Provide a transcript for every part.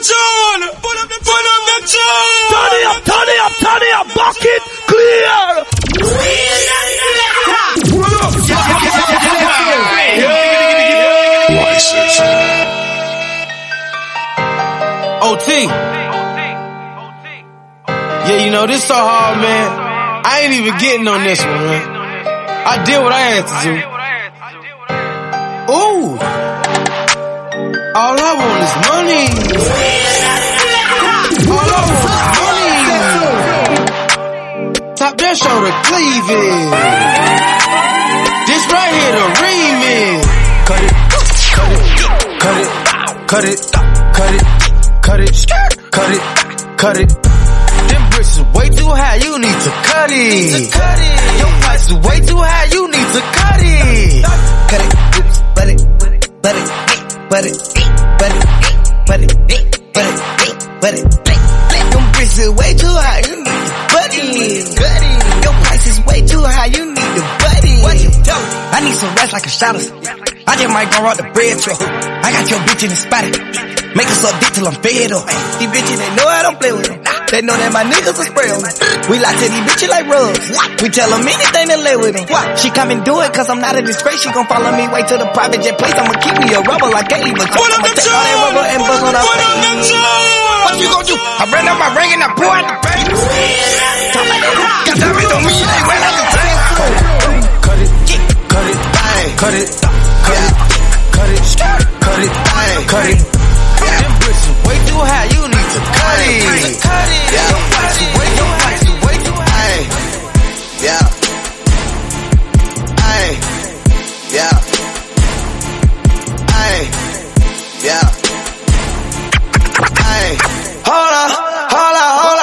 tune! Pull up the tune! Pull up the tune! Turn it up, turn it up, turn it up, bucket clear. OT. Yeah, you know, this so hard, man. I ain't even getting on this one, man. I did what I had to do. Ooh. All I want is money. All I want is money. Top that shoulder cleavage. This right here the remix. Cut it, cut it, cut it, cut it, cut it, cut it, cut it, cut it. Them bricks is way too high, you need to cut it. Cut it. Your price is way too high, you need to cut it. Cut it, oops, butt it, butt it, butt it, butt it, butt it, butt it, butt it, Them bricks is way too high, you need to it. Cut it. Your price is way too high, you need to it. What you do? I need some rest like a shadow. I just might go out the bread truck. I got your bitch in the spot. Make us up dick till I'm fed up. These bitches, they know I don't play with them. They know that my niggas will spray. We lie to these bitches like rubs. We tell them anything to lay with them. She come and do it cause I'm not a disgrace. She gon' follow me way to the private jet place. I'ma keep me a rubber like Gailey, but Pull up I'ma the take all that rubber and bust on her Pull up the face. What you gon' do? I ran out my ring and I pull out the bank. Got that bitch on me, they ran out the tank. Cut it, cut it, bang, cut it, cut it, cut it, cut it, bang, cut it. Them bricks is way too high, you Yeah. Yeah. Yeah. Yeah. Hold up, hold up, hold up.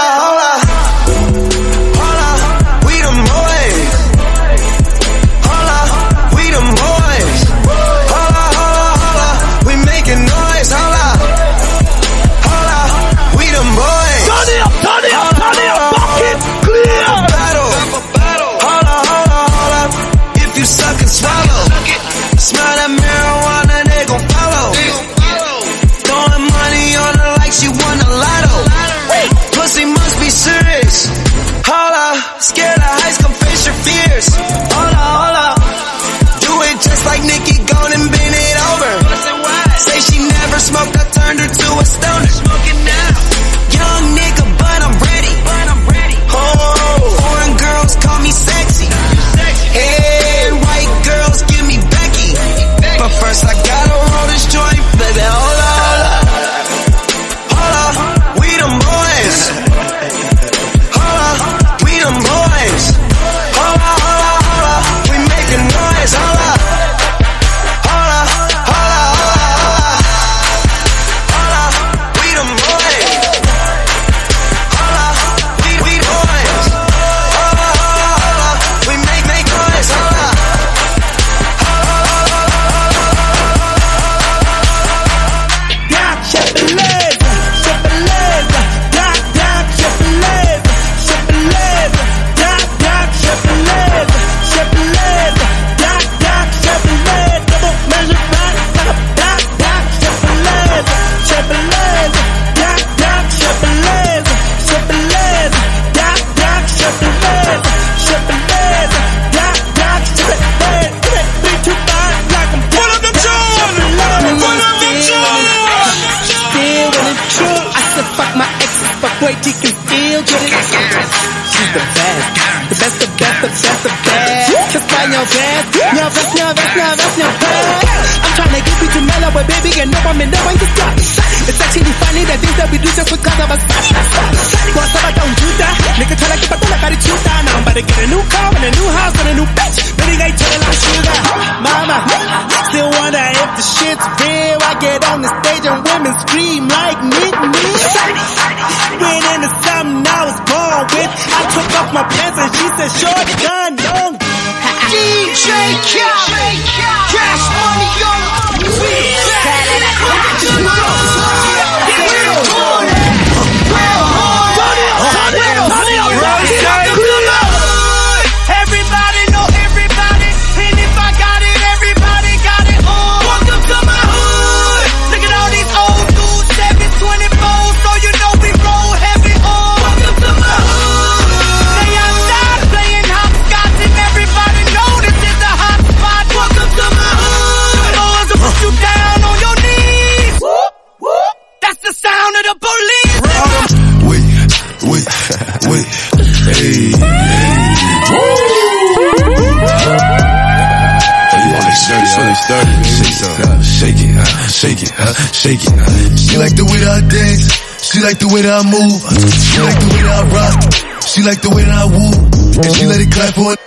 Like the way that I move. She like the way that I rock. She like the way that I woo. And she let it clap for it.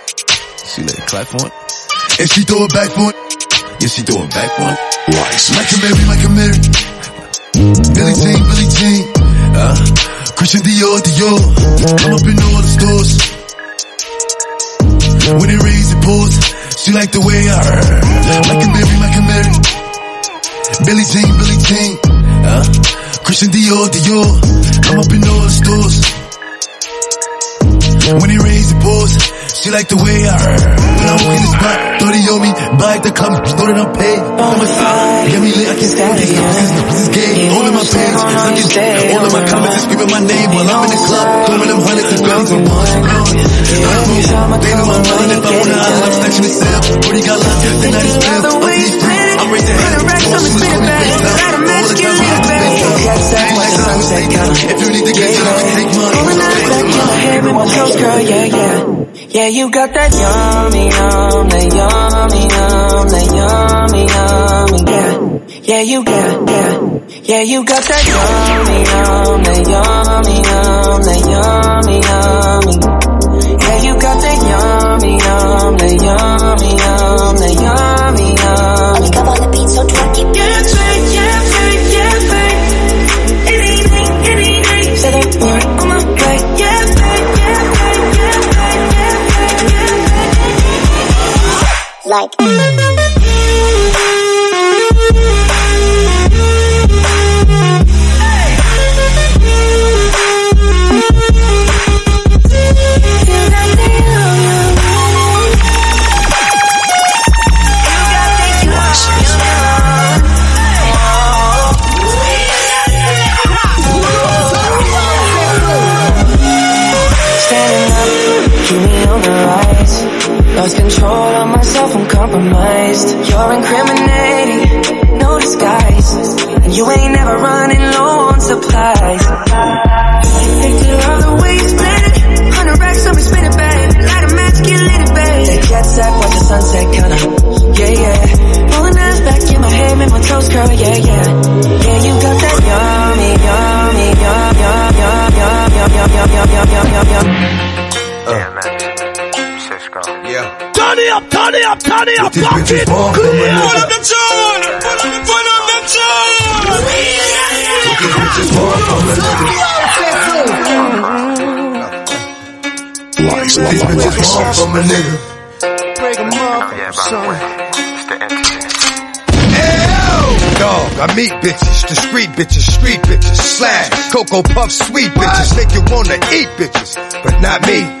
She let it clap for it. And she throw it back for it. Yeah, she throw it back for it. Like a Mary, like a Mary. Billy Jean, Billy Jean. Uh, Christian Dior, Dior. I'm up in all the stores. When it rains, it pours. She like the way I Like a Mary, like a Mary. Billy Jean, Billy Jean. Uh, Christian Dior, Dior. I'm up in all the stores. When he rains, it pours. She like the way I heard. When I walk in the spot, 30 on me. Buy the club, know that I'm paid. On oh, my side, Get me lit, I can't stand this. This is, this is game. All in my pants, page, sucking. All of my comments is screaming my name while I'm in the club. Throwing them hundreds and billions on one. They know I'm running if I wanna I'm snatching the cell. Got locked, then I. I got that yummy, yum, that yummy, yum, that yummy, yummy, yeah. Yeah, you got, yeah. Yeah, you got that yummy, yum, that yummy, yum, that yummy, yummy. Yeah, you got that yummy, yum, that yummy, yum, that yummy, Like. I'm compromised. You're incriminating, no disguise. And you ain't never running low on supplies. Picture of the way you split it. Hundred racks on me, spin it, babe. Light a match, get lit, it, babe. Take jet set, watch the sunset, kinda. Yeah, yeah. Rolling eyes back in my head, make my toes curl, yeah, yeah. Yeah, you got that yummy, yummy, yum, yum, yum, yum, yum, yum, yum, yum, yum, yum, yum, yum. Yeah, it up, turn it up, turn it up, These lock bitches it. born from a Pull nigga. up the tune. Pull up the tune. These bitches born from a nigga. These bitches born from a nigga. Yeah, by the way, it's the entity. Dog, I meet bitches, discreet bitches, street bitches, slash, cocoa puff, sweet bitches, make you wanna eat bitches, but not me.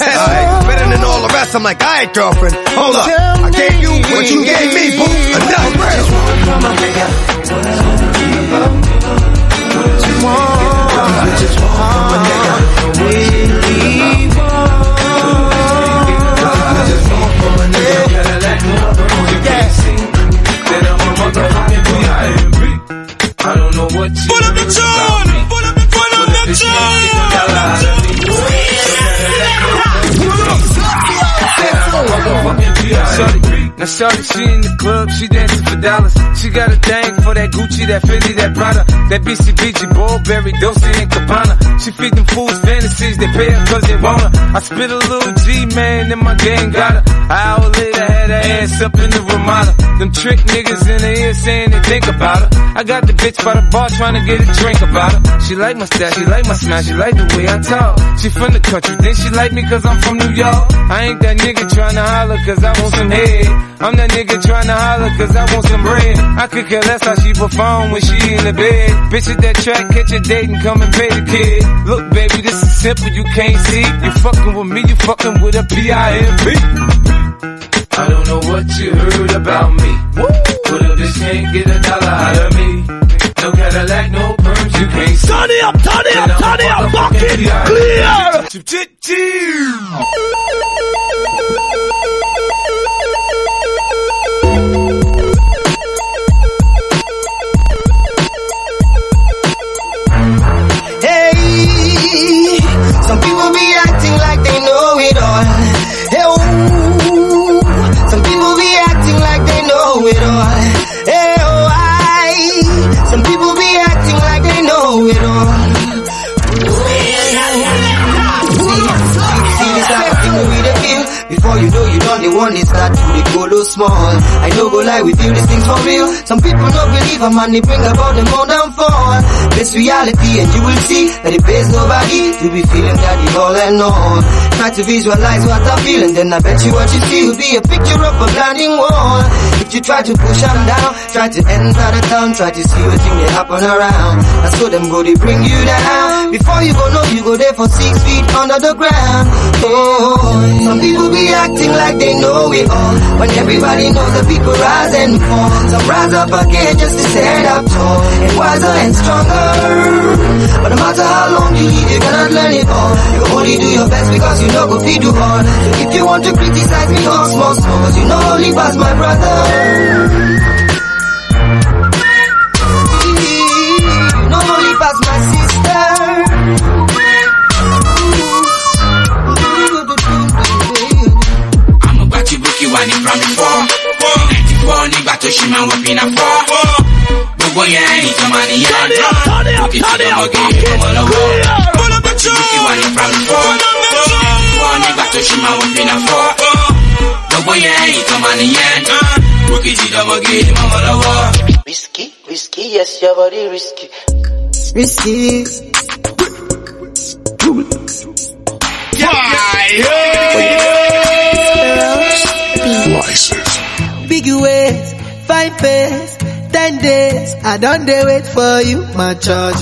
ass. Better than all the rest. I'm like, all right, girlfriend. Hold up. I gave you what you gave me, boo. Enough. Just one I don't know what you Put up the! Now shorty, she in the club, she dancing for dollars. She got a thing for that Gucci, that Fendi, that Prada, that BCBG, Burberry, Dolce and Gabbana. She feed them fools fantasies, they pay her cause they want her. I spit a little G, man, and my gang got her. An hour later, had her ass up in the Ramada. Them trick niggas in the ear saying they think about her. I got the bitch by the bar trying to get a drink about her. She like my style, she like my smile, she like the way I talk. She from the country, then she like me cause I'm from New York. I ain't that nigga trying to holler cause I want some head. I'm that nigga trying to holler cause I want some bread. I could care less how she perform when she in the bed. Bitch at that track, catch a date and come and pay the kid. Look baby, this is simple, you can't see. You fucking with me, you fucking with a P-I-M-P. I don't know what you heard about me. But a bitch can't get a dollar out of me. No Cadillac, no perms, you can't see. Turn it up, turn it up, turn it up, fuck it, clear. Start to the go low small. I know go lie, we feel these things for real. Some people don't believe a man, they bring about them own downfall. This reality, and you will see that it pays nobody to be feeling that it all and all. Try to visualize what I'm feeling, then I bet you what you see will be a picture of a blinding wall. If you try to push them down, try to enter the town, try to see what thing they happen around. I saw them go, they bring you down. Before you go, know you go there for six feet under the ground. Oh, some people be acting like they know it all. When everybody knows that people rise and fall. Some rise up again just to stand up tall and wiser and stronger. But no matter how long you live, you cannot learn it all. You only do your best because you know go feed you hard. So if you want to criticize me, talk small, small, cause you know only pass my brother. Wà ní primary four ninety four nígbà tó ṣì máa wọ pinna four. Gbogbo yẹn ìtàn máa nìyẹn òkè tí lọ́mọge ọmọ lọ́wọ́. Gbà tí bókì wà ní primary four ninety four nígbà tó ṣì máa wọ pinna four. Gbogbo yẹn ìtàn máa nìyẹn òkè tí lọ́mọge ọmọ lọ́wọ́. Risky, risky, yes, your body risky. Risky. Big ways, five face, ten days. I don't dey wait for you, my charge.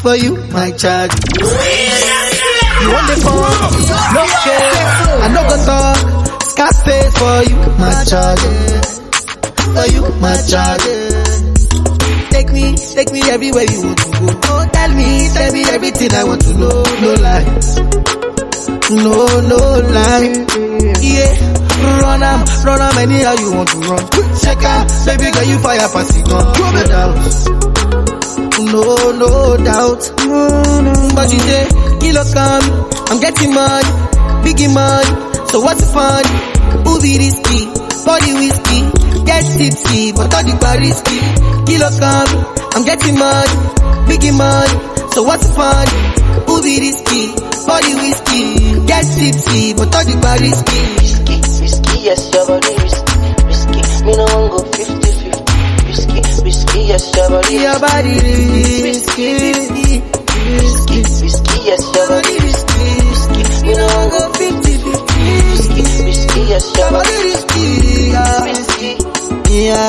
For you, my charge. You want the phone? No care. I no go talk. Scarface for you, my charge. For you, my charge. Take me, take me everywhere you want to go. Oh, tell me, tell me everything I want to know. No lies. No, no lie. Yeah. Run am, run am anyhow you want to run. Check out, baby girl, you fire pass it on. No doubt. No, no doubt. But you say, kilo come, um, I'm getting money, biggie money. So what's the fun? Be risky? Body whiskey, get tipsy, but all the bar risky. Kilo come, um, I'm getting money, biggie money. So what's the fun? Who be risky? Body whiskey, get tipsy, but all the bar risky. Risky, risky, yes, your body risky. Risky, me no one go 50-50. Risky, risky, yes, your body Your body risky, risky, risky. Risky, yes, your body risky. Risky, me no one go 50-50. Risky, risky, yes, your body risky, yeah. risky. Yeah,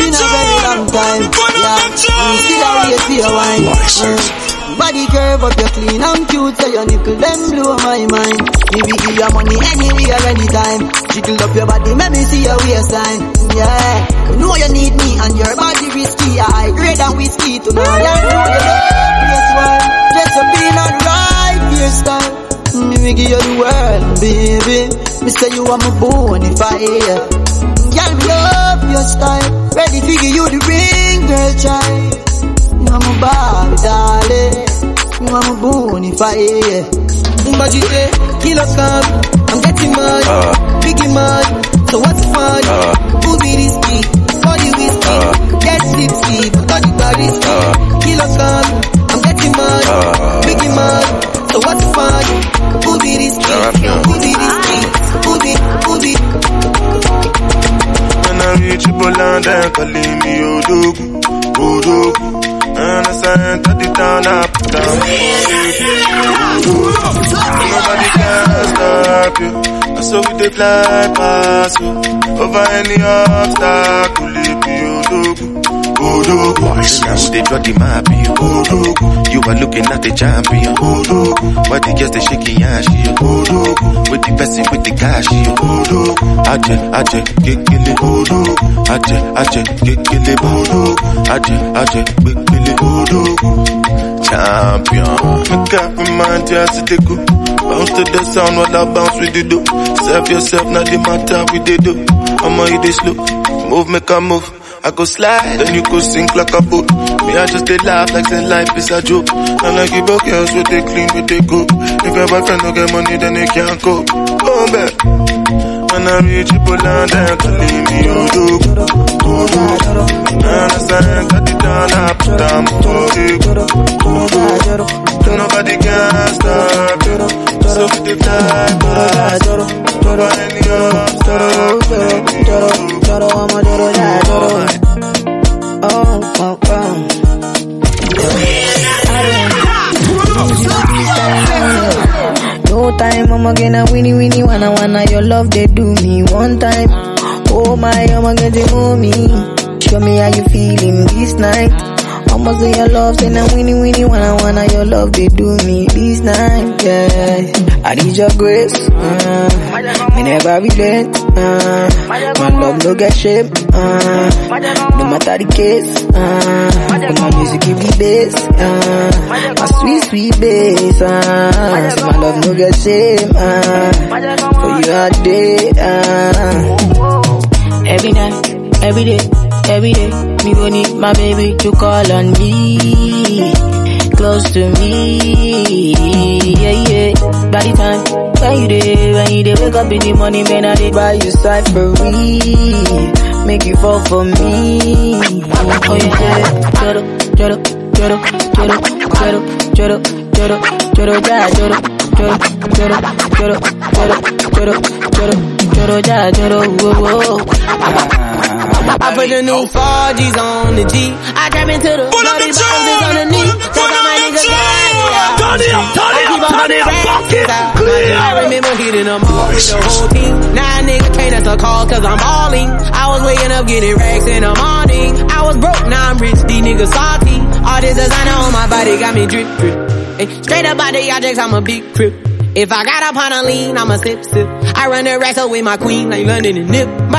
been a very long time. Yeah, you see that way for your wine. Body curve up, you clean and cute, so your nipple them blow my mind. Maybe give your money anywhere, anytime. Jiggle up your body, let me see your waistline. Yeah, you know you need me and your body risky. I grade and whiskey to know you know you love this one. Just a being right hairstyle. Mm, let me give you the world, baby. Me say you are my bonfire. Girl, me love your style. Ready to give you the ring, girl, child. Are my bonfire. But you come, I'm getting money, biggie money. So what's fun? Be risky? Body whiskey, get tipsy, but the bar risky. Kilo come, I'm getting money, biggie money. So what's fun? Be risky? Be risky? Who be? When I reach Poland, they calling me Odogwu, Odogwu. And I the town, put down Nobody can stop you. So we dey fly past you. Over any obstacle, be Odogwu, Odogwu. Now they map you? Odogwu. You are looking at the champion. Why the girls they shaking ass? With the person with the cash. Aje, aje. Odogwu. Aje, aje, kekele. Aje, aje, kekele. Champion. Make up your mind, just to go. Bounce to the sound while I bounce with the do. Serve yourself, not the matter with the do. I'ma hit this slow. Move, make a move. I go slide, then you go sink like a boat. Me, I just stay laugh like say life is a joke. And give up girls with they clean, with they go. If your boyfriend don't get money, then they can't go. Go back na reji bulanda kalimi odogoro odogoro nana santa ditana puta mutodegoro odogoro nobody can stop it so we dey fly pass over any obstacle. Oh, oh, oh. I don't, I do I don't, I don't. No time, I'ma get a winnie winnie wanna wanna your love they do me one time. Oh my, I'ma get the mommy. Show me how you feeling this night. I'ma say your love, say now winnie winnie wanna wanna your love they do me this night. Yeah, I need your grace. Uh, me never relent. Uh, my love no get shame. Uh, no matter the case. Uh, my music give me bass. Uh, my sweet sweet bass. Uh, so my love no get shame. Uh, for you all day. Uh, every night, every day, every day. Me need my baby to call on me, close to me. Yeah yeah. By the time when you day, when you day, wake up in the morning, man, I did buy you side for me, make you fall for me. Oh yeah, joro, joro, joro, joro, joro, joro, joro, joro, ja, joro, joro, joro, joro, joro, joro, joro, joro, ja, joro, whoa, whoa. I put the new 4Gs on the G. I trap into the bloody bounces on the knee. Cause all my niggas Turn it up, turn it up, turn it up, bucket, clear. I remember hitting them all with the whole team. Now nigga can't answer calls cause I'm balling. I was waking up getting racks in the morning. I was broke, now I'm rich, these niggas salty. All this designer on my body got me drip, drip. Ay, straight up out the objects, I'm a big crip. If I got up on a lean, I'm a sip, sip. I run the racks up with my queen like London and Nip.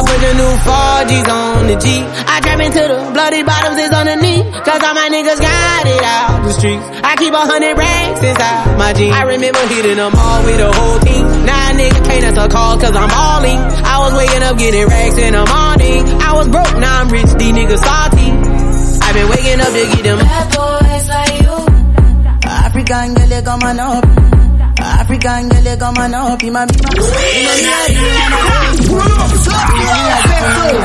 I put the new 4Gs on the G. I trap into the bloody bottoms is on the knee. Cause all my niggas got it out the streets. I keep a hundred racks inside my jeans. I remember hitting them all with the whole team. Now a nigga can't answer call cause I'm all in. I was waking up getting racks in the morning. I was broke, now I'm rich, these niggas salty. I've been waking up to get them bad boys like you. African girl, you come on up. African girl, you come on up. You my be my. You know me, I really wanna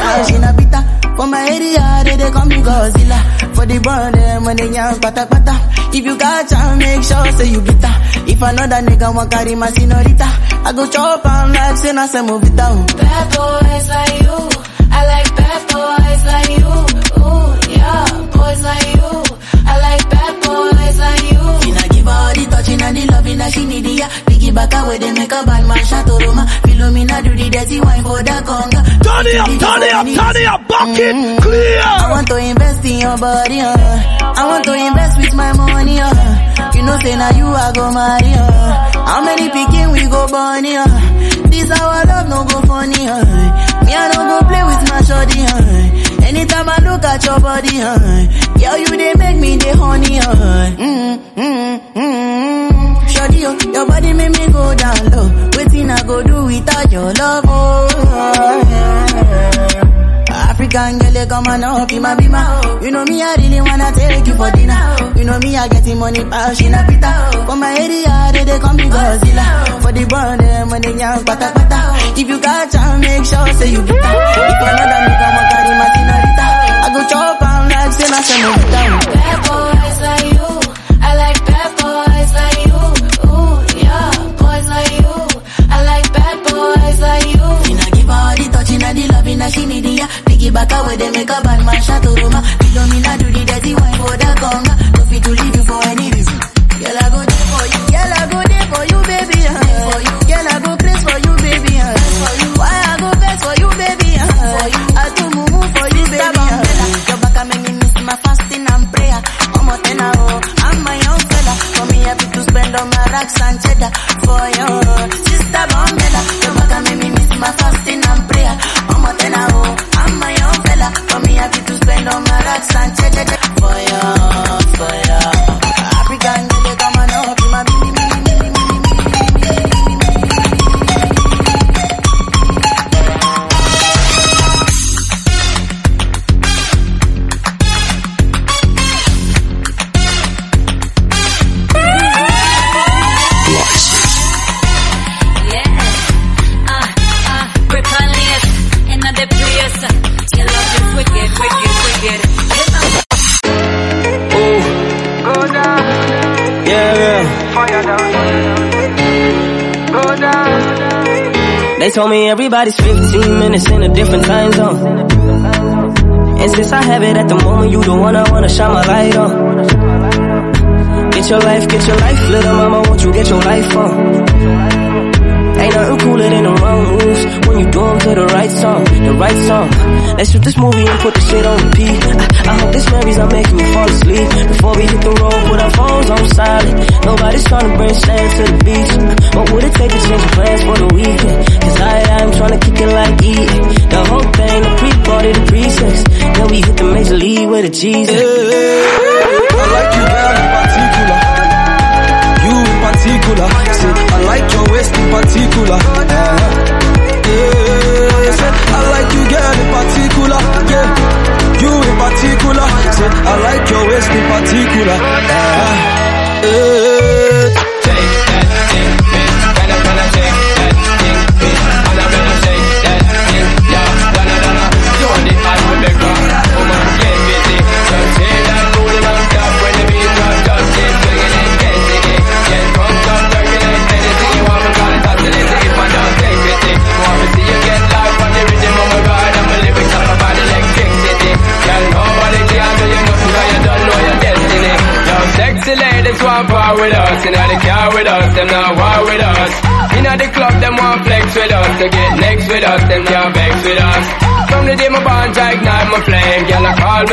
go. She na pita. For my area, they, they call me Godzilla. For the burn them when they young pata pata. If you got time, make sure say you bitter. If another nigga want carry my senorita, I go chop on like say na say move it down. Bad boys like you, I like bad boys like you. Touching and the loving that she need, yeah. Piggy back away, they make a bad man shot to Roma. Philomena do the dirty wine for the conga. Turn it up, turn it up, turn it up, bucket, mm-hmm. clear. I want to invest in your body, uh. I want to invest with my money, uh. You know, say now you are go marry, uh. How many picking we go bunny, uh. This our love no go funny, uh. Me I don't go play with my shorty, uh. Anytime I look at your body, uh. Girl, you they make me the honey, uh. Mm, mm, mm. Shorty, oh, your body make me go down low. Waiting I go do without your love, oh. African girl, come on up, be my, be my. Oh. You know me, I really wanna take you for dinner. Oh. You know me, I getting money, power, she na pita. Oh. For my area, they, they call me Godzilla. For the burn, them eh, when young, pata pata. If you got time, make sure say you get If another nigga want carry my senorita, I go chop on like say say move down. Bad boys like touching and the loving that she need, yeah. Piggy back away, they make a bad man shot to Roma. Philomena do the dirty wine for the conga. No fit to leave you for any reason. Girl, I go there for you. Girl, I go there for you, baby. Uh. For you. Girl, I go crazy for you, baby. Uh. For you. Why I go best for you, baby. Uh. For you. I do move for you, baby. Uh. Your back, I make me miss my fasting and prayer. I'm a tenor, oh. I'm my young fella. For me, happy to spend all my racks and cheddar. For you, all They told me everybody's 15 minutes in a different time zone. And since I have it at the moment, you the one I wanna shine my light on. Get your life, get your life, little mama, won't you get your life on? Nothing cooler than the wrong moves when you do 'em to the right song, the right song. Let's shoot this movie and put the shit on repeat. I, I hope this memory's not making you fall asleep. Before we hit the road, put our phones on silent. Nobody's trying to bring sand to the beach. What would it take to change plans for the weekend? Cause I, I'm trying to kick it like E. The whole thing, the pre-party, the pre-sex. Then we hit the major league with a Jesus. I like you, girl,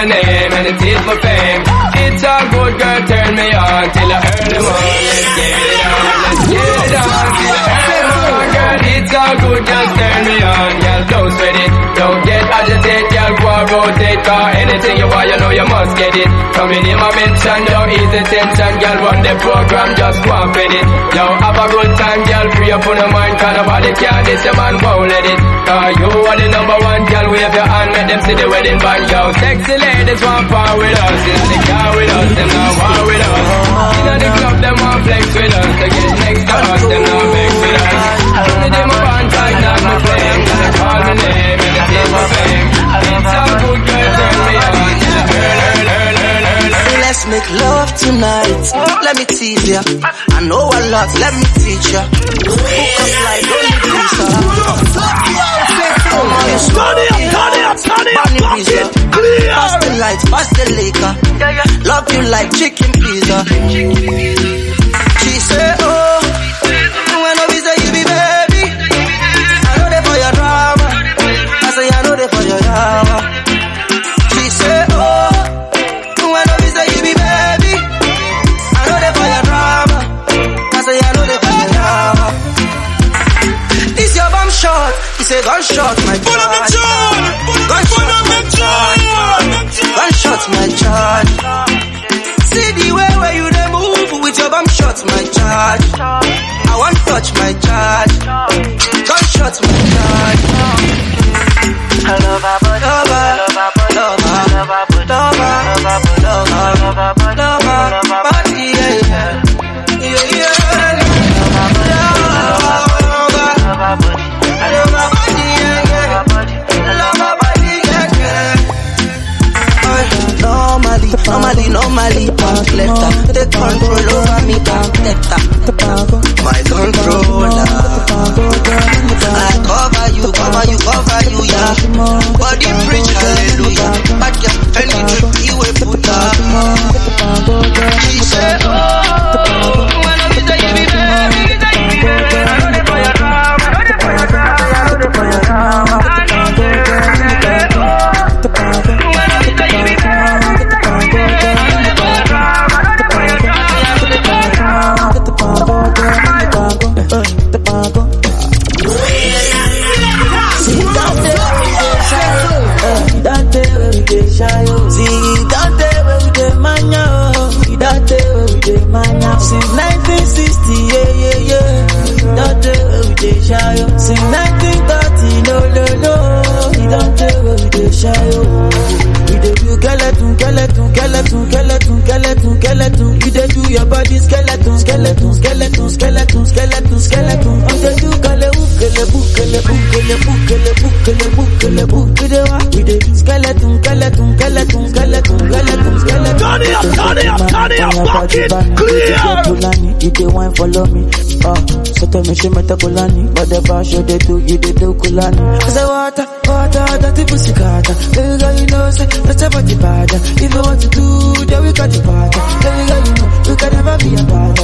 my name and it is my fame. It's a good girl, turn me on till I earn the on. Let's get it on, get it on till I earn them on, girl. It's all good, just turn me on, girl. Don't sweat it, don't get agitated, girl. Go and rotate, cause anything you want, you know you must get it. Coming in my mention, don't ease the tension, girl. Run the program, just go and fit it. Yo, have a good time, girl. Free up on your mind, cause nobody care. This your man won't let it. Cause you are the number one, girl. Wave your hand, make them see the wedding band, yo. Sexy ladies want power with us, in the car with us, them not war with us. In the club, them want flex with us, to get next to us, them not vex with us. From call my name, and it is. It's good, me let's make love tonight. Let me tease ya. I know a lot, let me teach ya. Hook up like only visa. Turn up, turn up, turn up, visa. it. Pass the light, pass the liquor. Love you like chicken pizza. She say, oh, your. She say, oh, I visit you, be baby. I know they for your drama. I say, I know they for your drama. This your bomb shot. He say, gunshot, my charge. Gunshot, my charge. Gunshot, my charge. Love her, love her, love yeah, yeah, yeah, Normally, normally, back left Take control over me, back left My controller. I cover you, cover you, cover you, yeah. Body preach, hallelujah. Back yeah, any trip, you will your body back clear. Pulani, you dey wine follow me. Ah, uh, so tell me she meta Pulani, but the bash you dey do, you dey do Pulani. I say water, water, the pussy kata. Baby girl, you know say that's a body bad. If you want to do, then we got the part. Baby girl, you know you can never be a bad.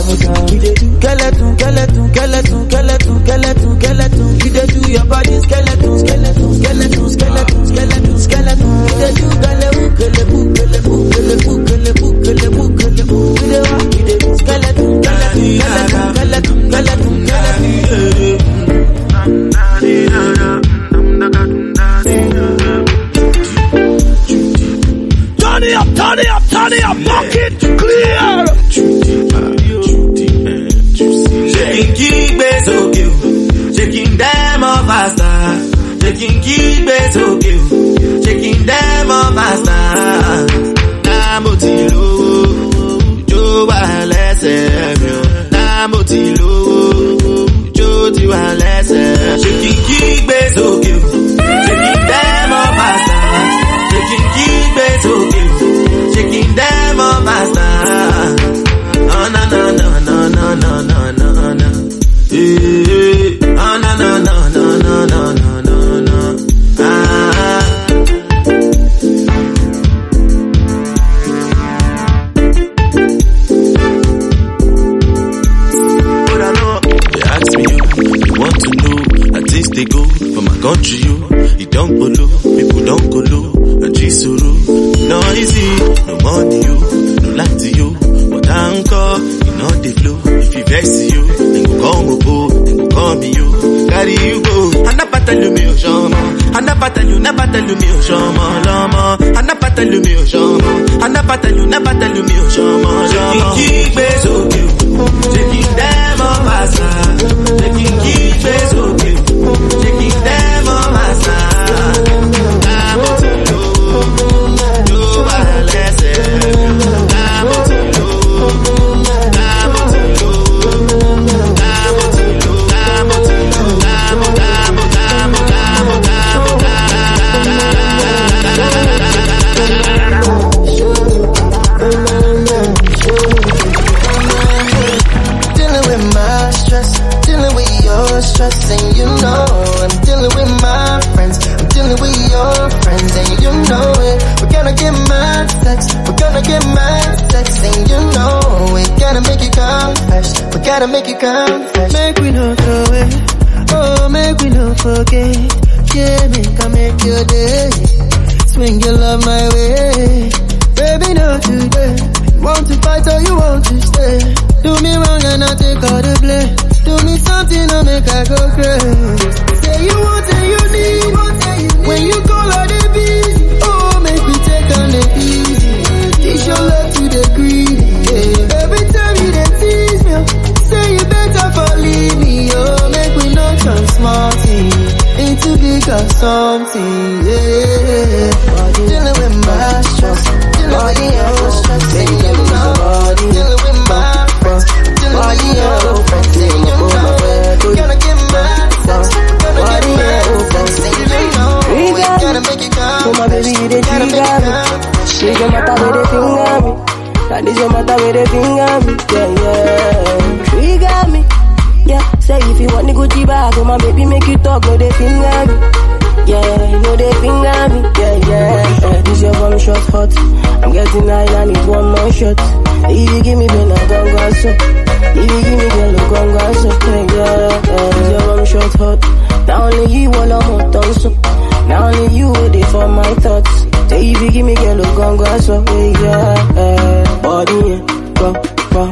You dey do skeleton, skeleton, skeleton, skeleton, skeleton, skeleton. You dey do your body skeleton, skeleton, skeleton, skeleton, skeleton, skeleton. You dey do skeleton, skeleton, skeleton, skeleton, skeleton. We dey walk, we dey skeleton, skeleton, skeleton, skeleton. Shot. If you give me then I gon' go so. If you give me girl, I gon' go so. Yeah, yeah. This your one shot hot. Not only you, I'm hot on so. Not only you, they for my thoughts. Say if you give me girl, I gon' go so. Yeah, yeah, yeah. Body, yeah, go, go.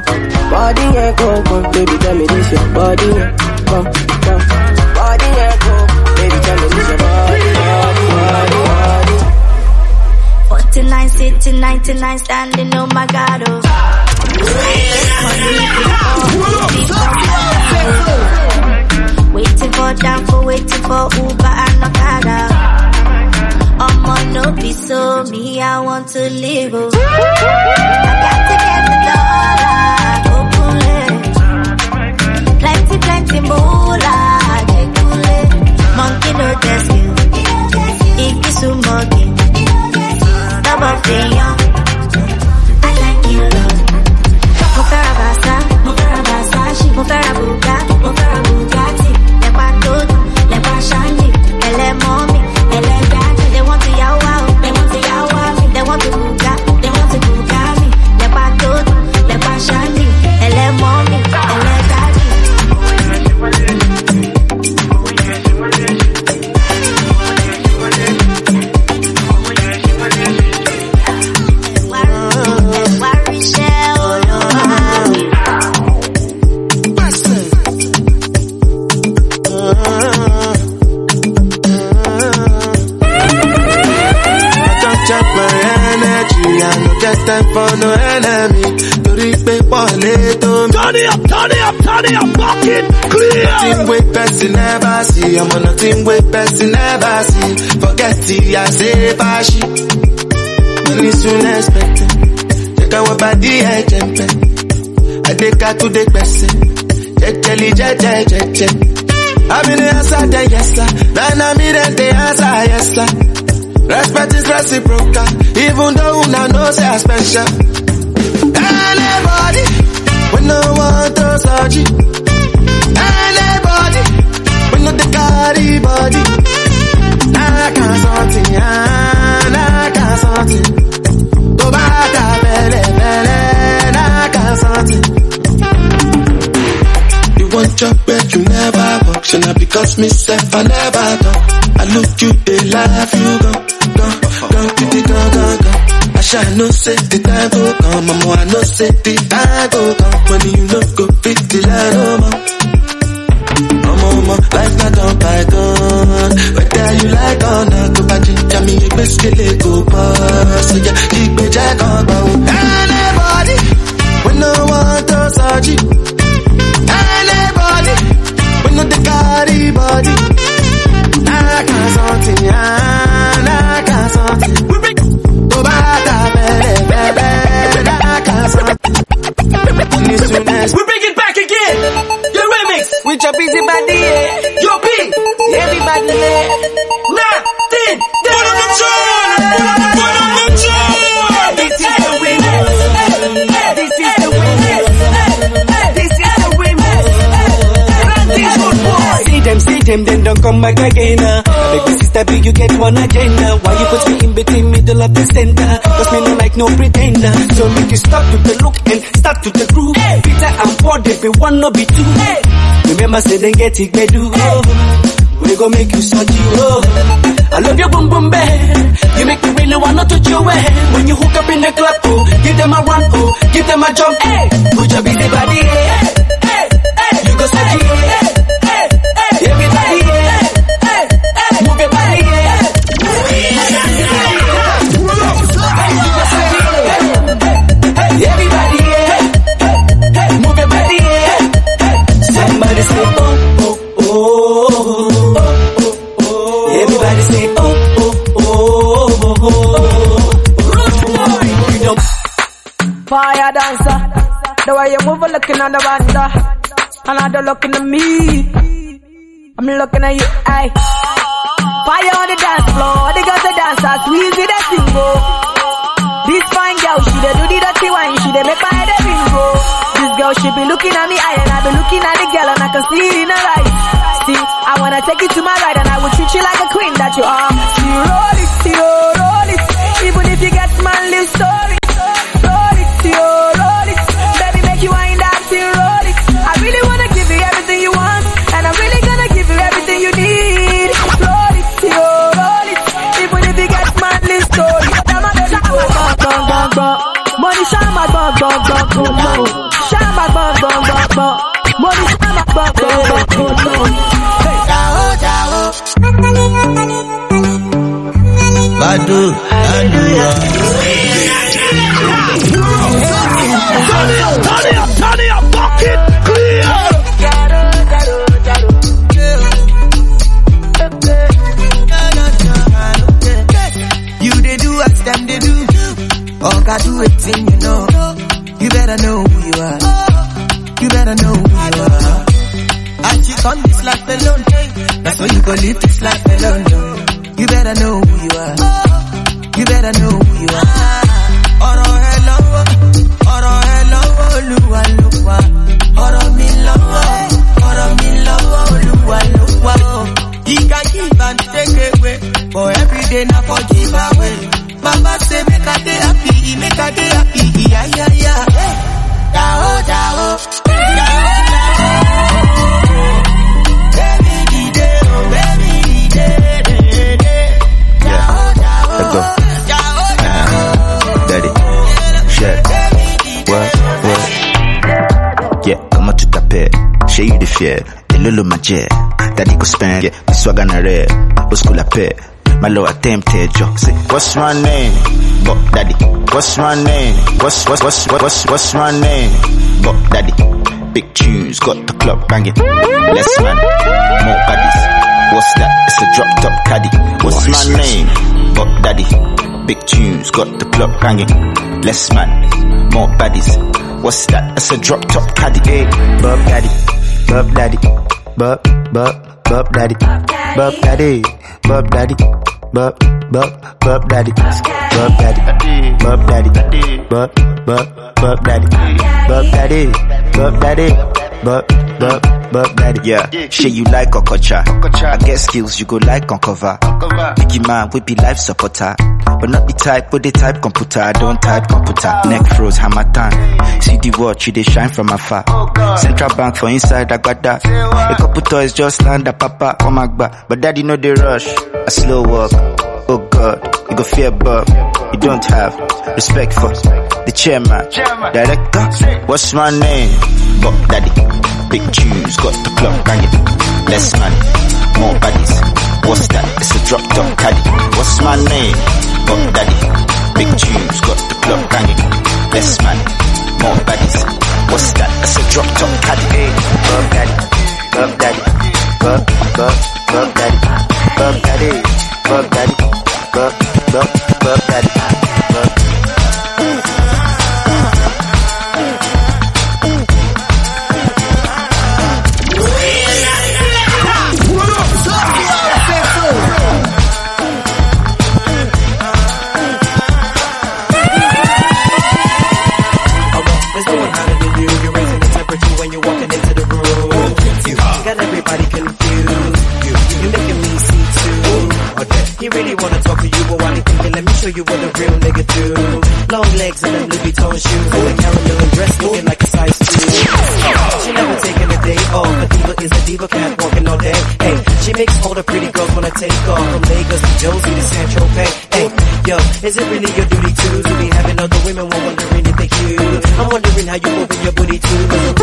Body, yeah, go, go. Baby, tell me this your body, yeah, go, go. Body, yeah, go. Baby, tell me this your body, body, body, body. 49 sitting, 99 The person. Jẹjẹli jẹjẹ jẹjẹ. I been the answer then yes sir. Now na me then the answer yes sir. Respect is reciprocal, even though una know say I special. Anybody, we no want to it. Anybody, we no the carry body. Nah, can't something, nah, can't something. Go back, Your bed, you never walk. So now because me self, I never talk. I look you, they laugh, you go, go, go, go, go, go, go. I shall no say the time go come, mama, I no say the time go come. Money you no go fit the line, no oh, more. Mama, oh, mama, oh, life not done by gun. Whether you like or not, go back to me, you best kill it, go pass. Back again. Uh. Baby sister, big you get one agenda. Why you put me in between middle of the center? Cause me no like no pretender. So make you stop to the look and start to the groove. Peter and Paul, they be one, no be two. Remember, say they get it, they do. Oh. We gon' make you such you, oh. I love your boom boom bang. You make me really wanna touch your way. When you hook up in the club, oh, give them a run, oh, give them a jump, hey. Put your busy body, hey, hey, hey. You go such you, hey, hey, you move, looking on the banda. Another looking at me. I'm looking at you, aye. Fire on the dance floor. The girls the dancers, squeeze it, that thing go. This fine girl, she dey do the dirty wine, she dey make my head a ring yo, she be looking at me eye and I be looking at the girl and I can see it in her eyes. See, I wanna take you to my ride and I will treat you like a queen that you are. See, roll it, see, roll it. Even if you get manly story. Money, shama, bong, bong, bong, bong, bong. Shama, bong, bong, bong, bong. Money, shama, bong, bong, bong, bong, Got do it thing you know. You better know who you are. You better know who you are. As you on this life alone, that's why you go live this life alone. You better know who you are. You better know who you are. Ọ̀rọ̀ ẹ lọ́wọ́, ọ̀rọ̀ ẹ lọ́wọ́ olúwa ló. Ọ̀rọ̀ mi lọ́wọ́, ọ̀rọ̀ mi lọ́wọ́ olúwa ló. He can give and take away, but every day na for give away. Baba say make I dey happy, make I dey happy, yeah yeah yeah. Dao dao, dao dao. Baby dide, oh baby dide, dide. Dao dao, dao dao. Daddy, shit, what, what? Yeah, kama tutapea, shey you the fear, ilulu maje, daddy go spend, yeah, the swagger na rare, uskula pay, my low attempted yo. Say, what's my name? But daddy, what's my name? What's what's what's what's what's my name? But daddy, big tunes, got the club banging, less man, more baddies. What's that? It's a drop top caddy. What's my name? But daddy, big tunes, got the club banging, less man, more baddies. What's that? It's a drop top caddy. Hey, bub daddy, bub daddy, bub bub bub daddy, bub daddy, bub daddy, bub bub bub daddy, bub daddy, bub daddy, bub bub bub daddy, bub daddy, bub daddy, bub bub bub daddy. Yeah, shit you like Okocha. I get skills you go like uncover. Biggie man we be life supporter. But not the type, but the type computer. I don't type computer. Neck froze, hammer time. See the watch, they shine from afar. Central bank for inside, I got that. A couple toys just land a papa, oh my god. But daddy know they rush. A slow walk. Oh god, you go fear above. You don't have respect for the chairman, director. What's my name? But daddy, big tunes, got the club banging. Less money, more bodies. What's that? It's a drop top caddy. What's my name? But daddy, big tunes, got the club banging. Less money, more bodies. What's that? It's a drop top caddy. Hey, eh? bub daddy, bub daddy, bub bub bub daddy, bub daddy, bub daddy, bub bub bub daddy, Vuitton shoes, and the caramel and dress looking like a size two. She never taking a day off. A diva is a diva, cat walking all day. Hey, she makes all the pretty girls wanna take off from Lagos to Josie to Saint-Tropez. Hey, yo, is it really your duty too to be having other women while wondering if they cute? I'm wondering how you moving your booty too.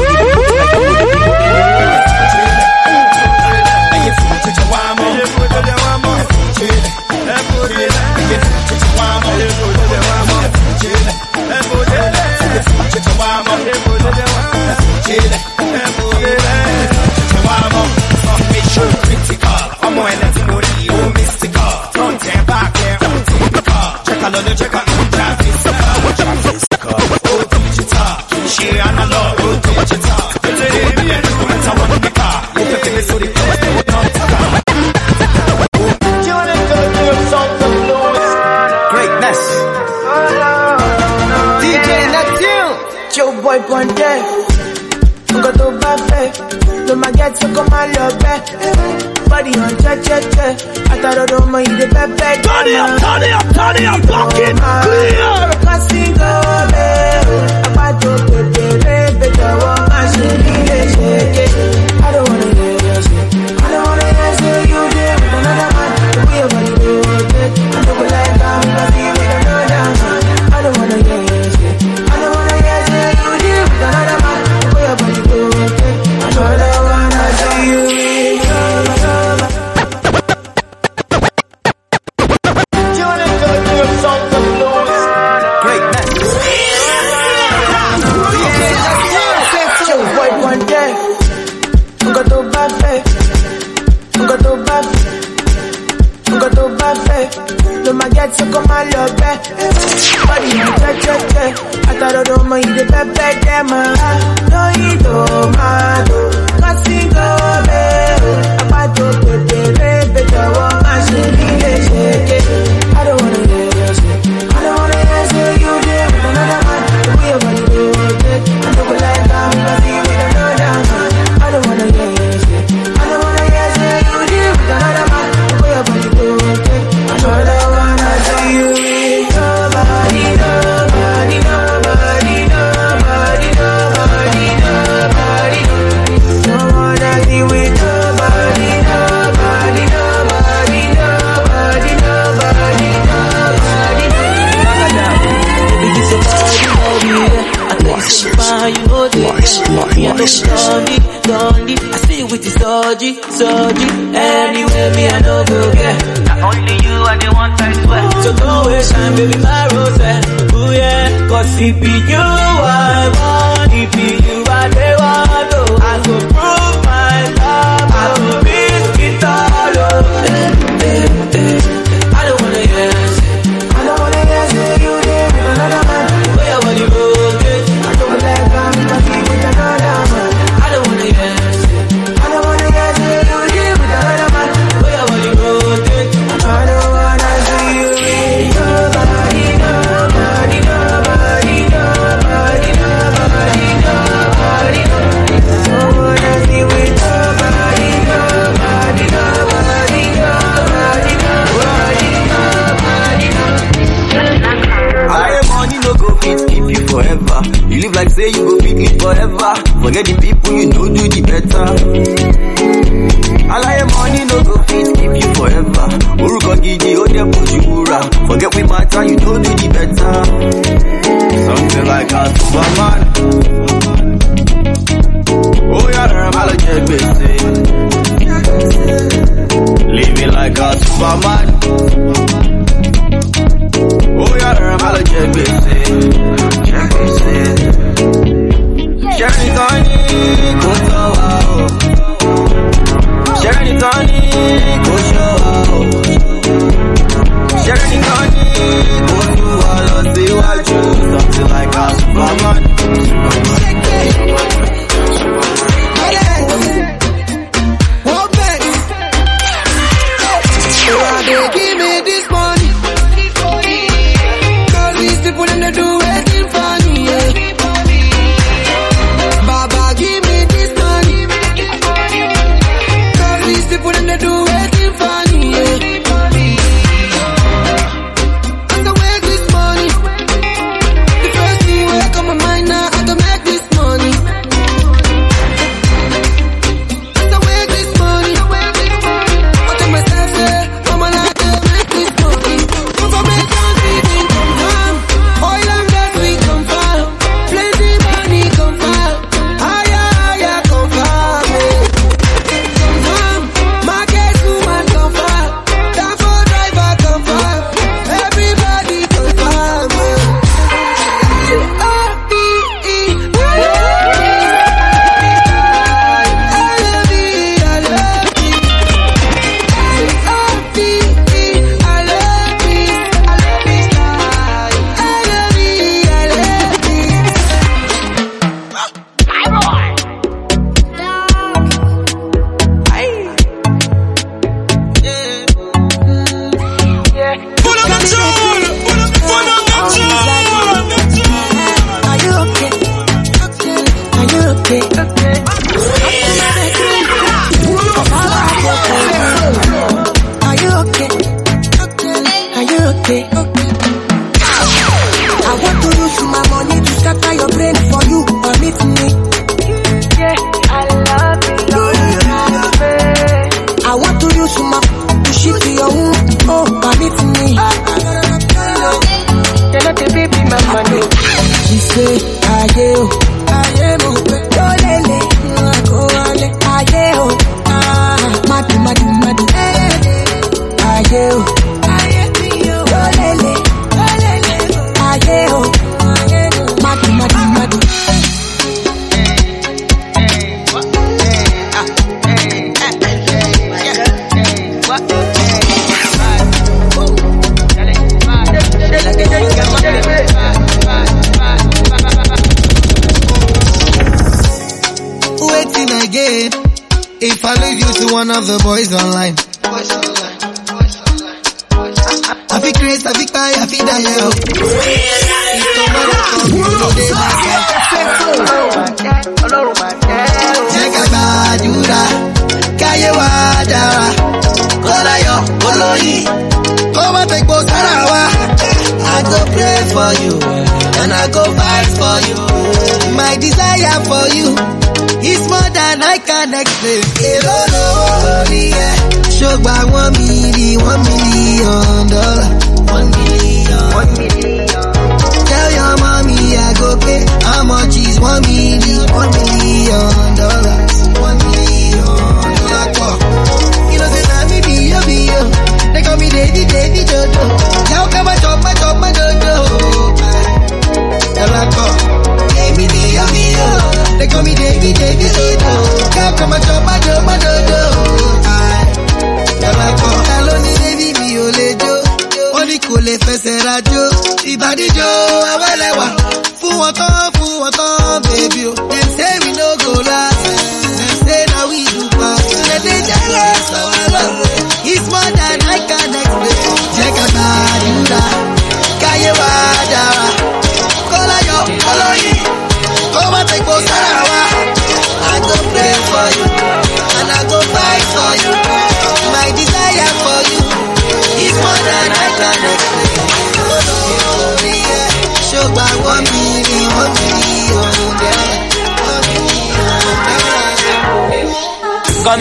Yeah. Cause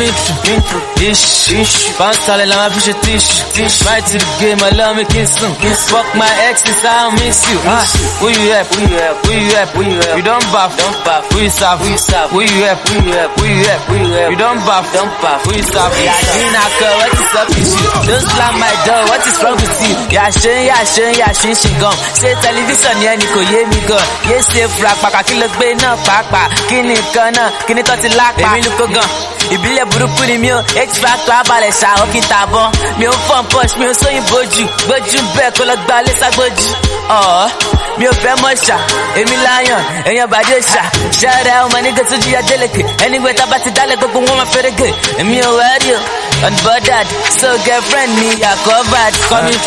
Intro, ish, ish. Bounce solid, I'm a fish a tish, tish. Right to the game, I love me kiss them. Fuck my exes, I don't miss you. Ah, who you at? Who you at? Who you at? Who you at? You don't buff, don't buff. Who you stop? Who you stop? Who you at? Who you at? Who you at? Who you at? You don't buff, don't buff. Who you stop? Yeah, you not girl, what is up with you? Don't slam my door, what is wrong with you? Yeah, shin, yeah, shin, yeah, shin, shin, gum. Say television, yeah, ni kò yé mi gan. Yé ṣe fura pàkà kí ló gbé náà pàápàá. Kí ni nǹkan náà? Kí ni tó ti lápá? Èmi ló kó gan. Ìbílẹ̀ burúkú ni mi ò X-Factor abalẹ̀ ṣá ó kí n tàbọ̀. Mi ò fọ́n push, mi ò sóyìn bójú. Gbójú bẹ́ẹ̀ kó lọ gba lé ságbójú. Ọ̀ọ́ mi ò fẹ́ mọ̀ ṣá. Èmi láyàn, èèyàn bàdé ṣá. Ṣẹ́rẹ́ ọmọ nígbà tó jíya délẹ̀kẹ̀. Anyway, tá a bá ti dálẹ̀ gbogbo wọn máa fẹ́rẹ̀gẹ̀. Èmi ò wẹ́rí o, unbothered. So girlfriend mi yà covered. Coming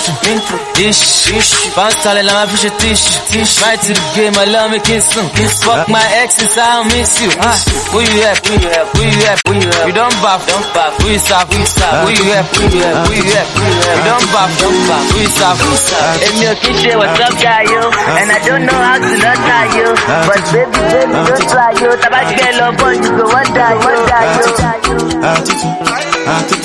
through, ish, ish. Bounce solid, la máa fi ṣe tish, tish. Right to the game, I love me n sùn. Fuck my exes, I don't miss you. Ah, who you at? Who you at? Who you at? Who you at? You don't buff, don't buff. Who you stop? Who you stop? Who you at? Who you at? Who you? Who you? Don't buff, don't buff. Who you stop? Who you stop? Ò kí ṣe what's up guy yo and I don't know how to not tie you but baby baby don't try yo taba gbẹ lọ bọ you go wonder yo wonder yo. àtútù àtútù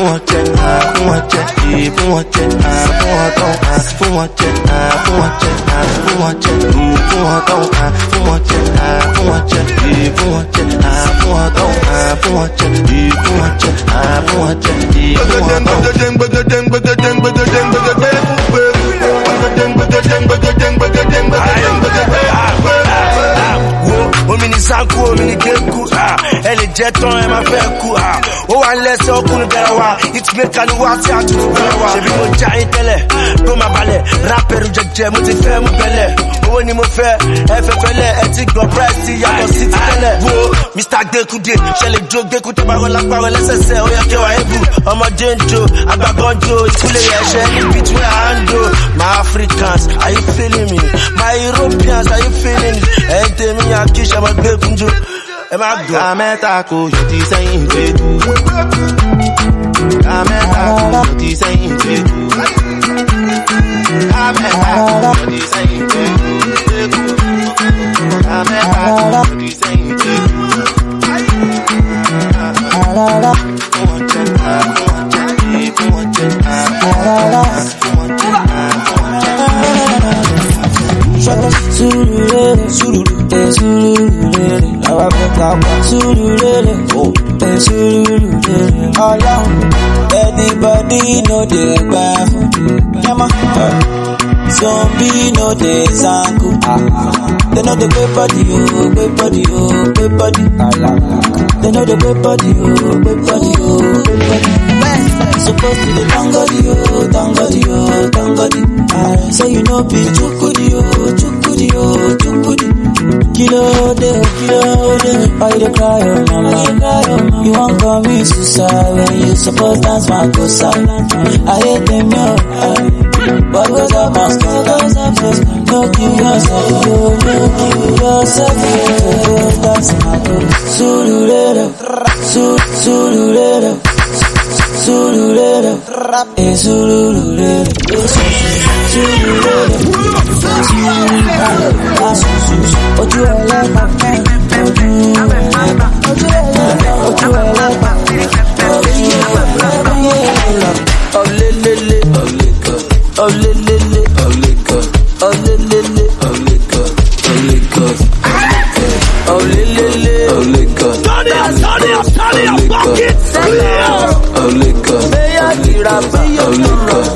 fún. Omi ni sanku omi ni keku ah. ẹ lè jẹ tán ẹ máa fẹ́ ah. ó wà nílẹ̀sẹ̀ ọkùnrin dára wa. Ìtìmẹ́ka ni wá sí àtúntò bẹ̀rẹ̀ wa. Ṣèbí mo já yín tẹ́lẹ̀ tó máa balẹ̀. Rápẹ̀rù jẹjẹ mo ti fẹ́ mú bẹ̀lẹ̀. Owó ni mo fẹ́ ẹ fẹ́ fẹ́lẹ̀. Ẹ ti gbọ́ price ti yàtọ̀ sí ti tẹ́lẹ̀. Wo mr. Gbẹkude ṣẹlẹ̀ jó gbẹkú tẹ́ bá wọn lápá wọn lẹ́sẹsẹ? Ó yẹ kẹwàá ebù ọmọdé ń jo àgbàgbọ́n jo ìkúlẹ̀ ẹ̀ṣẹ̀ ní between hand o my africans are you feeling me? My europeans are you feeling me? Ẹ̀yin tèmi yàn kí ṣe ọmọ gbẹkún jo ẹ má gbọ́. ká mẹ́ta kò yọ ti sẹ́yìn gbé kú. ká mẹ́ta kò yọ ti sẹ́yìn gbé kú. ká mẹ́ta kò yọ ti sẹ́yìn gbé kú. ká mẹ́ta kò yọ ti sẹ́yìn gbé kú. fún wọn jẹ fún wọn jẹ èyí fún wọn jẹ fún wọn jẹ fún wọn jẹ. Surulere, surulere, surulere, pa. Surulere, ẹ surulere, ọlọ́run. Everybody no dey gbà fún. Yẹ́mọ́. Zombie no dey zanku. They no the good body, oh, body, oh, body. They know the good body, oh, good body, oh, good body. Supposed to be tangody, oh, tangody, oh, tangody. I say you know be chukudi, oh, chukudi, oh, chukudi. Kilo de, kilo de. Why you cry, oh mama? Oh, you want call me suicide when you supposed dance my gosa. I hate them, yo. But cause I must go, cause I must No kill yourself, yo, no kill yourself, yo. Dance my gosa. Sululero, su, sululero. Sululero, eh, sululero. Sululero, Bóyá kìrà bóyá oleka, tó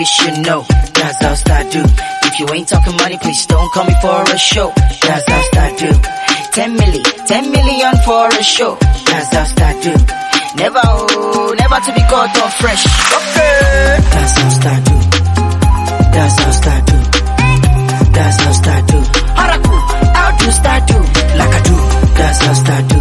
you know. That's how I do. If you ain't talking money, please don't call me for a show. That's how I do. Ten milli, ten million for a show. That's how I do. Never, oh, never to be caught off fresh. Okay. That's how I do. That's how I do. That's how I do. Haraku, how do I do? Like I do. That's how I do.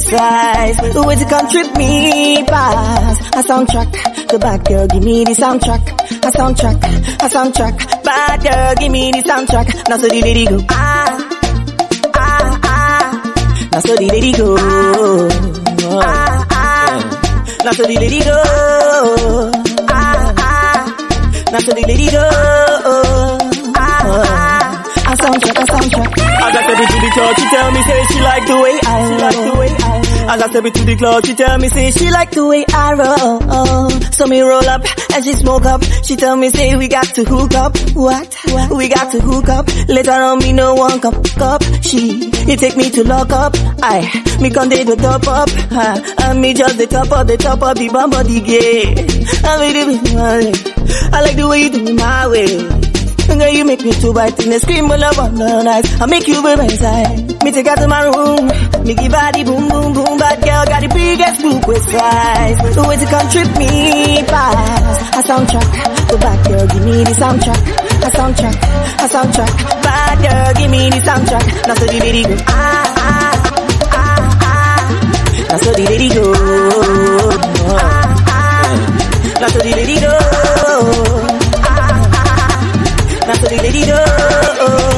Size. The way come trip me pass. A soundtrack. The bad girl give me the soundtrack. A soundtrack. A soundtrack. Bad girl give me the soundtrack. Now so the lady go. Ah. Ah ah. Now so the lady go. Ah ah. Now so the lady go. Ah ah. Now so the lady go. Soundtrack, a soundtrack. As I step into the club, she tell me say she like the way I roll. Like the way I roll. As I step into the club, she tell me say she like the way I roll. So me roll up and she smoke up. She tell me say we got to hook up. What? what? We got to hook up. Later on me no one cup cup. She he take me to lock up. I me come dey the top up. Uh, and me just the top of the top of the bum body gay. I me do it my way. I like the way you do it my way. Girl, you make me too bite and then scream all up on the night. I make you by my side. Me take her to my room. Me give her the boom boom boom. Bad girl got the biggest book with size. The way to come trip me pass. A soundtrack. The bad girl give me the soundtrack. A soundtrack. A soundtrack. Bad girl give me the soundtrack. Now so the lady go ah ah ah ah. Now so the lady go ah ah. Now so the lady go. Now so the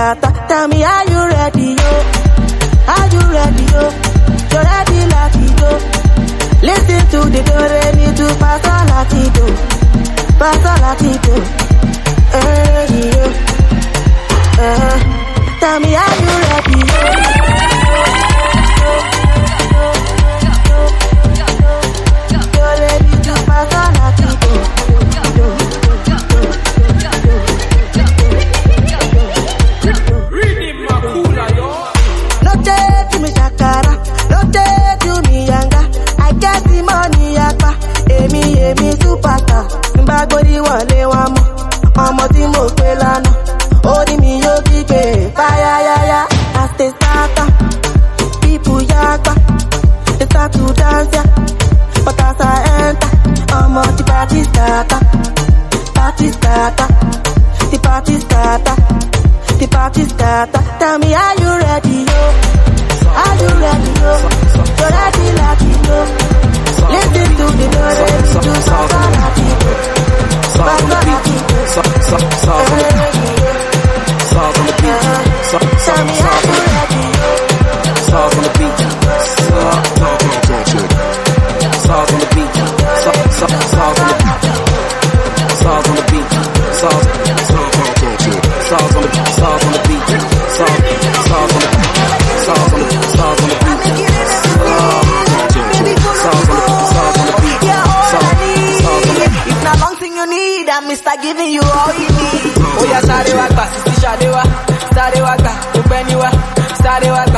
party. Tell me, are you ready, yo? Are you ready, yo? You ready, lucky, yo? Listen to the do re mi do paso latido, paso latido. Hey, The party starter. Tell me, are you ready, yo? Are you ready, yo? You ready, lucky, yo? Listen to the lyrics, to Sasa Latido. Sasa Latido. Stars on the beat. Stars Tell me, are you ready, yo? Stars on the beat. Stars on the beat. Stars on the beat. Stars on the beat. Giving you all you need. yá sáré wá gbà sísí sáré gbà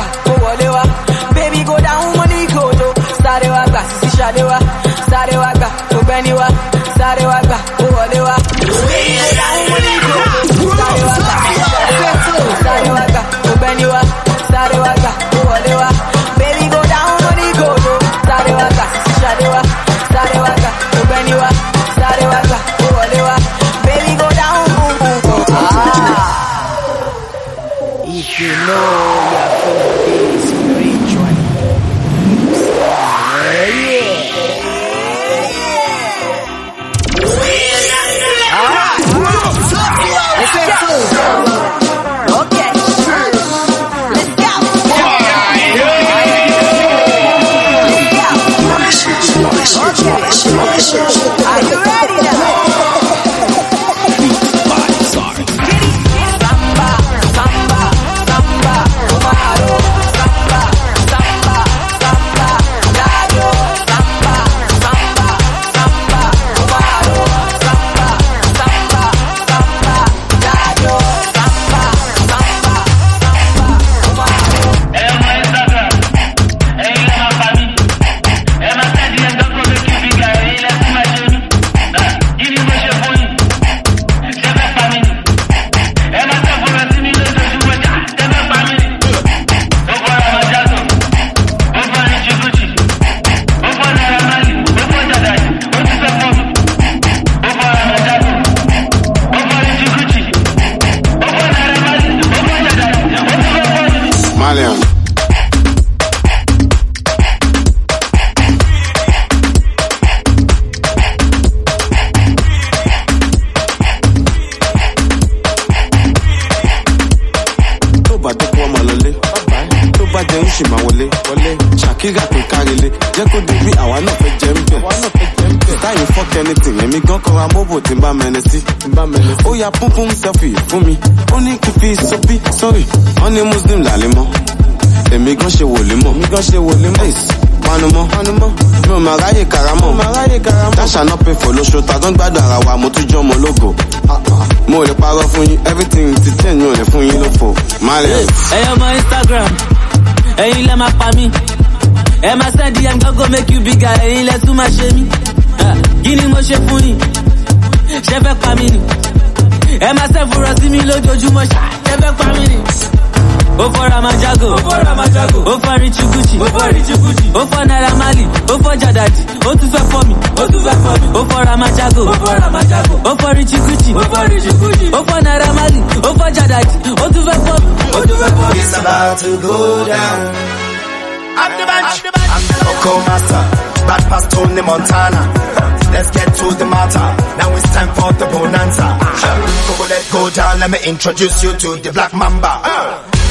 ya púnpún selfie fún mi. Ó ní kí fi sọ́bí sorry. Wọ́n ní muslim làlẹ́ mọ́. Èmi gan ṣe wòlé mọ́. Èmi gan ṣe wòlé mọ́. Panumọ́ panumọ́ mi ò máa ráyè karamọ́. Máa ráyè karamọ́. Dáṣà náà pé fò lóṣù tàgán gbádùn ara wa. Mo tún jọ́ ọmọ ológo. Mo ò lè parọ́ fún yín. Everything ti tẹ̀ mi ò fún yín lófo. Malian. ẹyọ ọmọ instagram. Ẹyin lẹ máa pa mí. Ẹ máa send dm gángan make you bigger. Ẹyin lẹ tún máa ṣe mí. Ah, kí ni mo ṣe fún yín? Ṣe fẹ́ pa mí ni ẹ máa ṣe fúnra sí mi lójoojúmọ́ ṣá. Ṣe fẹ́ pa mí ni. ó fọ́ ramajago ó fọ́ richie gucci ó fọ́ Naira Marley ó fọ́ jadadi ó tún fẹ́ fọ́ mi. Ó fọ́ ramajago ó fọ́ richie gucci ó fọ́ Naira Marley ó fọ́ jadadi ó tún fẹ́ fọ́ mi. It's about to go down. I'm the man, the man. I'm the local master. Bad past Tony Montana. Let's get to the matter. Now it's time for the bonanza. Go let go down. Let me introduce you to the Black Mamba.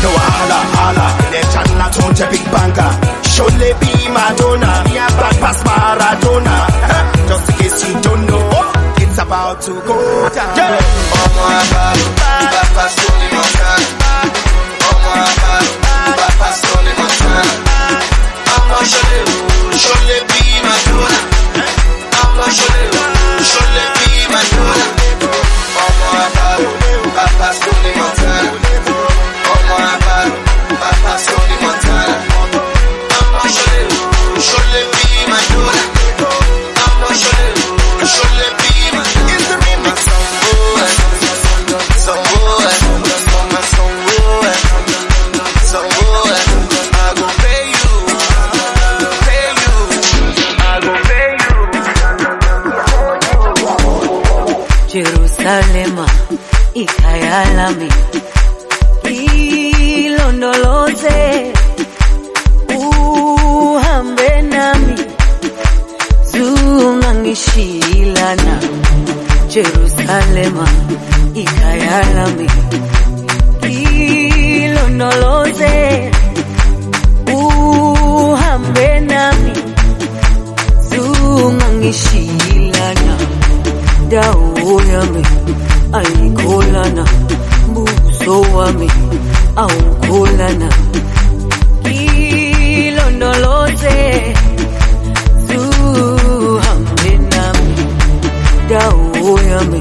No holla holla. In a channel to the big banger. Surely be Madonna. Bad past Maradona. Just in case you don't know. It's about to go down. Ọmọ abalo, bàbá Sony Jerusalema ikayalami ilondoloze uhambe nami zungangishilana dawo yami ayikholana buso wami dawo yami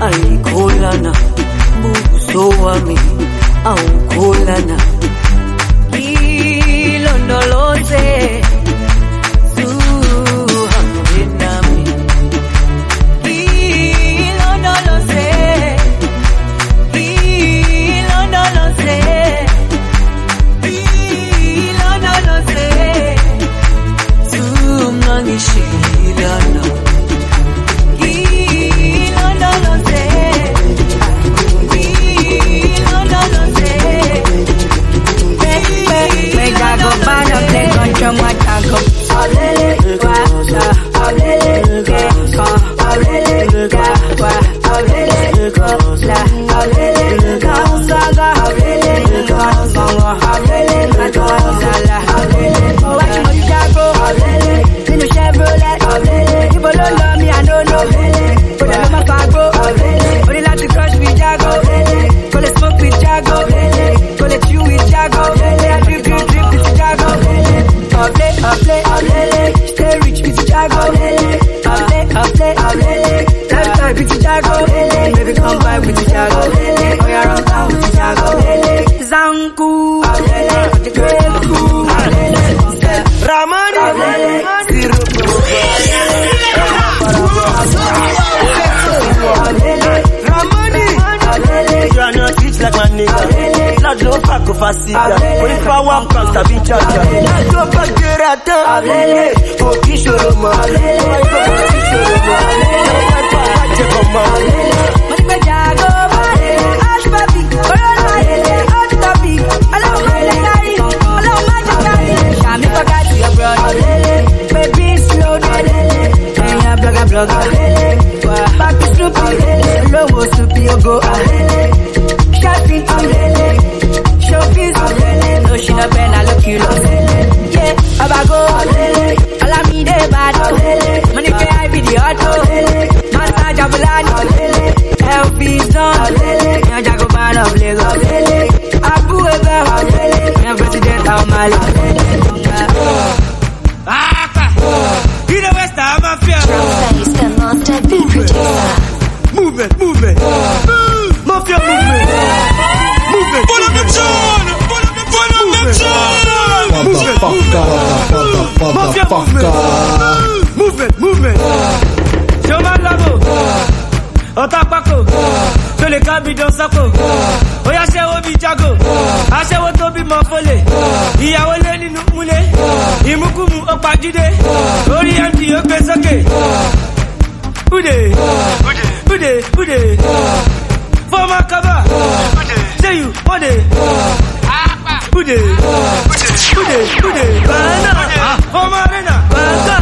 ayikholana buso wami awukholana ilondoloze chocolate contra my facile Kulipa wamka stabichacha Toka gerata Kokishoroma Kokishoroma Kache koma Mwenye jago Ash babi Corona yele Hot topic Allow my slow down Back to stupid Low was stupid you go Shut it showbiz. No, she no pen, I look you look. Yeah, I'm a go. Call Abago. Calamide bad. Money can I be the auto. Massage Abulani. Help is done. Yeah, Jagoban of Lagos. Abu Eba. Yeah, President of O'Malley. Ah, ah. You know where's the mafia? Trump face, the master beat ah. producer. motherfucker, motherfucker. Movement, movement. Ṣọmọ lọ́bù. Ọ̀tá pákó. Tó lè ká bí Dọ́nsákò. Bóyá ṣẹ́wó bí Jago. Aṣẹ́wó tó bí Mọ́fólè. Ìyàwó lé nínú múlé. Ìmúkùmù ó pa Jídé. Orí MD ó gbé sókè. Búdè. Búdè. Búdè. Fọ́ọ̀mù kọ́bà. Ṣé yù? Bọ́dè. Pudê, pudê, pudê, pudê, pudê, pudê, pudê, pudê,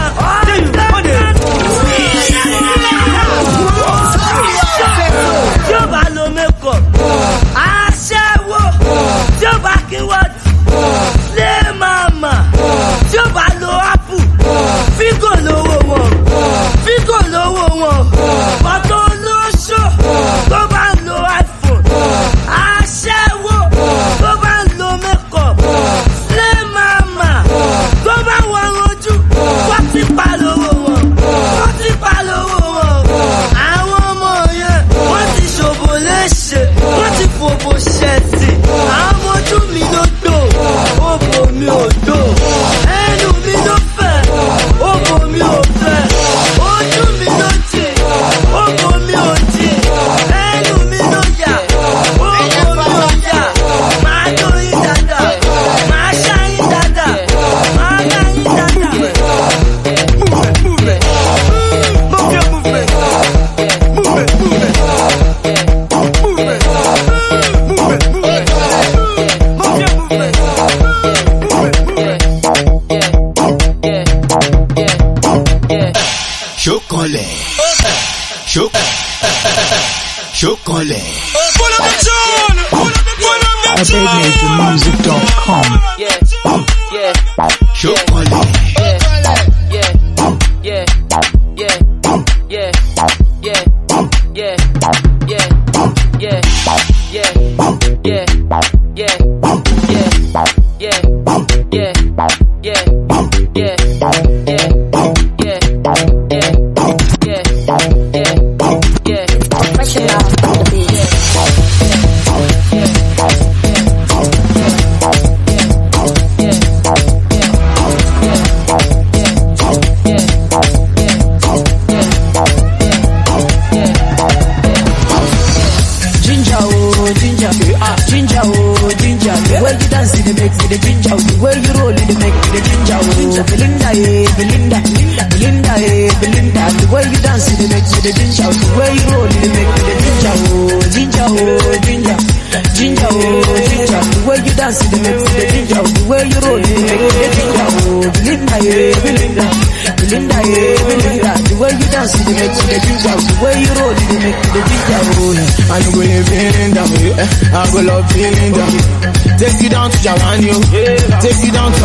I beg for to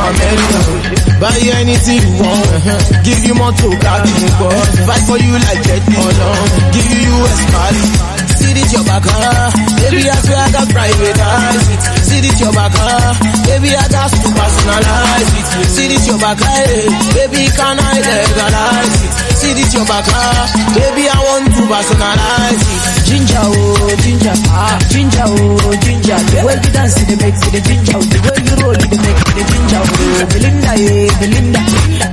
America. Buy you anything you want. Give you more to carry, but fight for you like Jet Give you US Cali. See this your back. Baby, I swear I got privatize it. See this your back. Baby, I got to personalize it. See this your back. Baby, can I legalize it? See this your back. Baby, I want to personalize it. Ginger, oh, ginger, ah, ginger, oh, ginger. The way you dance, it makes it the ginger. The way you roll, it makes it the ginger. Oh, Belinda, eh, Belinda,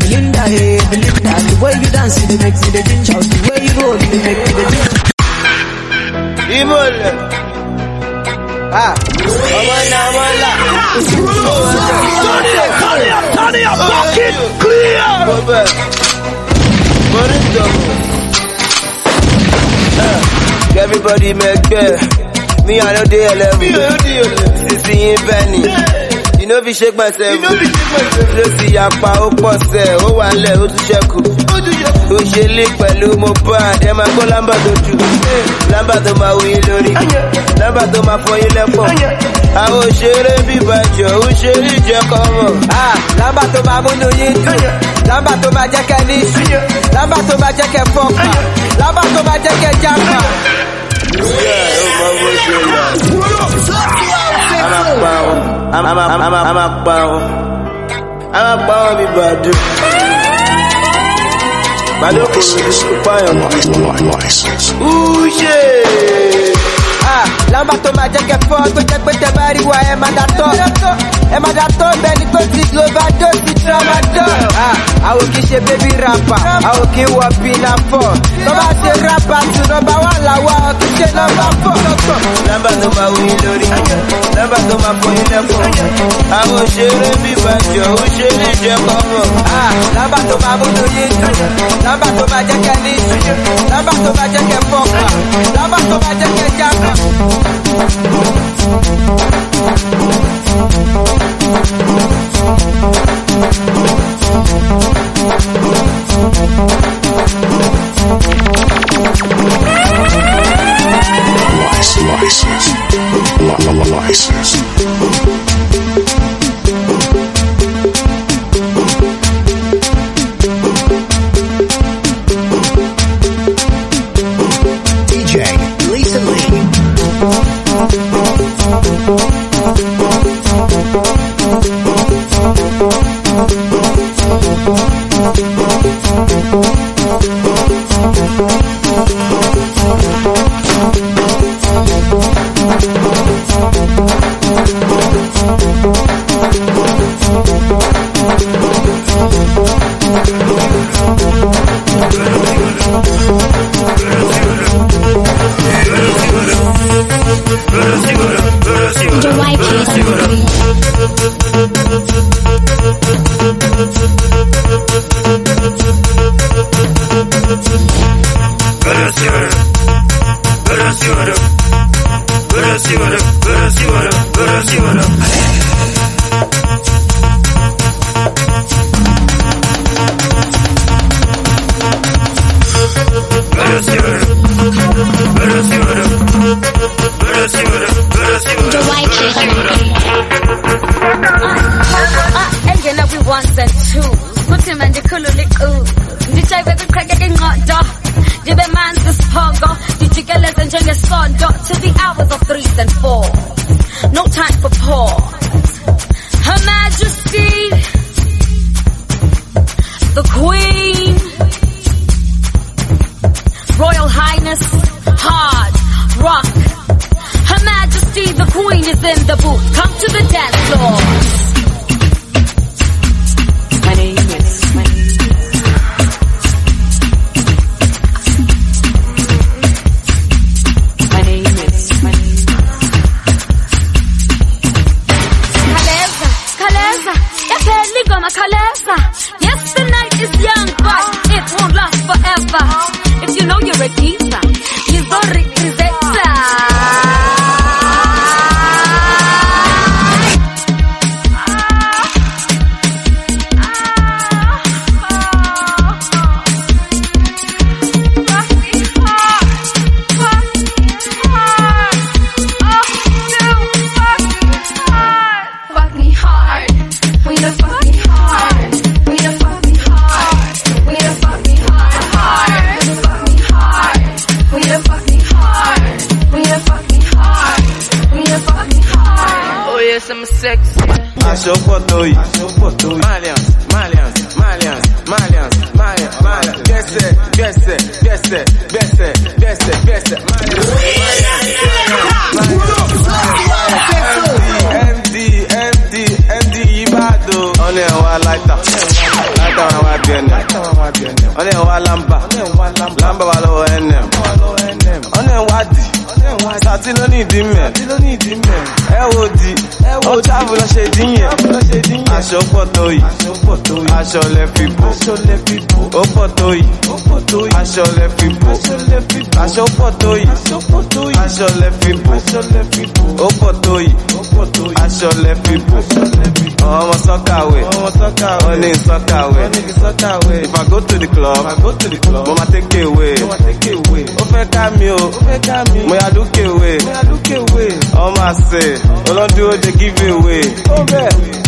Belinda, eh, Belinda. The way you dance, it makes it the ginger. The way you roll, it makes it the ginger. Ìmọ̀lẹ̀. Ah, ọmọ náà wọ́n là. Turn it turn it up, pocket clear. Bẹ̀, mo ní Everybody mẹ́gbẹ́, mi I no dey eleven. Sisi yín bẹ́ẹ̀ ni. You no fit shake myself. Ló ti yapa ó pọ̀ sẹ̀, ó wà lẹ̀ ó tún ṣẹ́kù. Ó ṣe lé pẹ̀lú Mohbad, ẹ máa gbọ́ lámbà tó jù. Lámbà tó máa lórí. Lámbà tó máa fọ yín lẹ́pọ̀. Àwọn òṣèré bíbá jọ, ó ṣe rí jẹ́ kọ́mọ̀. Lámbà tó máa múnú yín dùn. Lámbà tó máa jẹ́ kẹ́ ní. Lámbà tó máa jẹ́ kẹ́ fọ́ọ̀kà. Lámbà tó máa jẹ́ kẹ́ jápa. Lámbà tó máa jẹ́ kẹ́ fọ́ tó jẹ́ pé tẹ bá rí wa ẹ máa dà tọ́. Ẹ máa dà tọ́ bẹ́ẹ̀ ni tó ti Glovado ti Tramadol. Àwọn kì í ṣe baby rapper, àwọn kì í wọ pinafore. Tó bá ṣe rapper tún nọmba wà láwa, kì í ṣe nọmba four. Lámbà tó máa wù yín lórí. Lámbà tó máa fọ yín lẹ́pọ̀. Àwọn òṣèré bíbá jọ, rí jẹ́. Ah, Lámbà tó máa múnú yín dùn. Lámbà tó máa jẹ́ kẹ́ ní ìsìn. Lámbà tó máa jẹ́ kẹ́ fọ́ọ̀kà. Lámbà tó máa jẹ́ kẹ́ jápa. License. Li- li- li- License. aṣọ lẹ fi bò. Ó fọ́tò yìí. Aṣọ lẹ fi bò. Aṣọ fọ́tò yìí. Aṣọ lẹ fi bò. Ó fọ́tò yìí. Aṣọ lẹ Oh, bò. Ọmọ sọ́kàwé wọ́n ní sọ́kàwé if I go to the club I go to the club. Mama take it away Mama take ó fẹ́ ká mi o. Mo yà Oh, wé ọmọ do olódúró dey give away.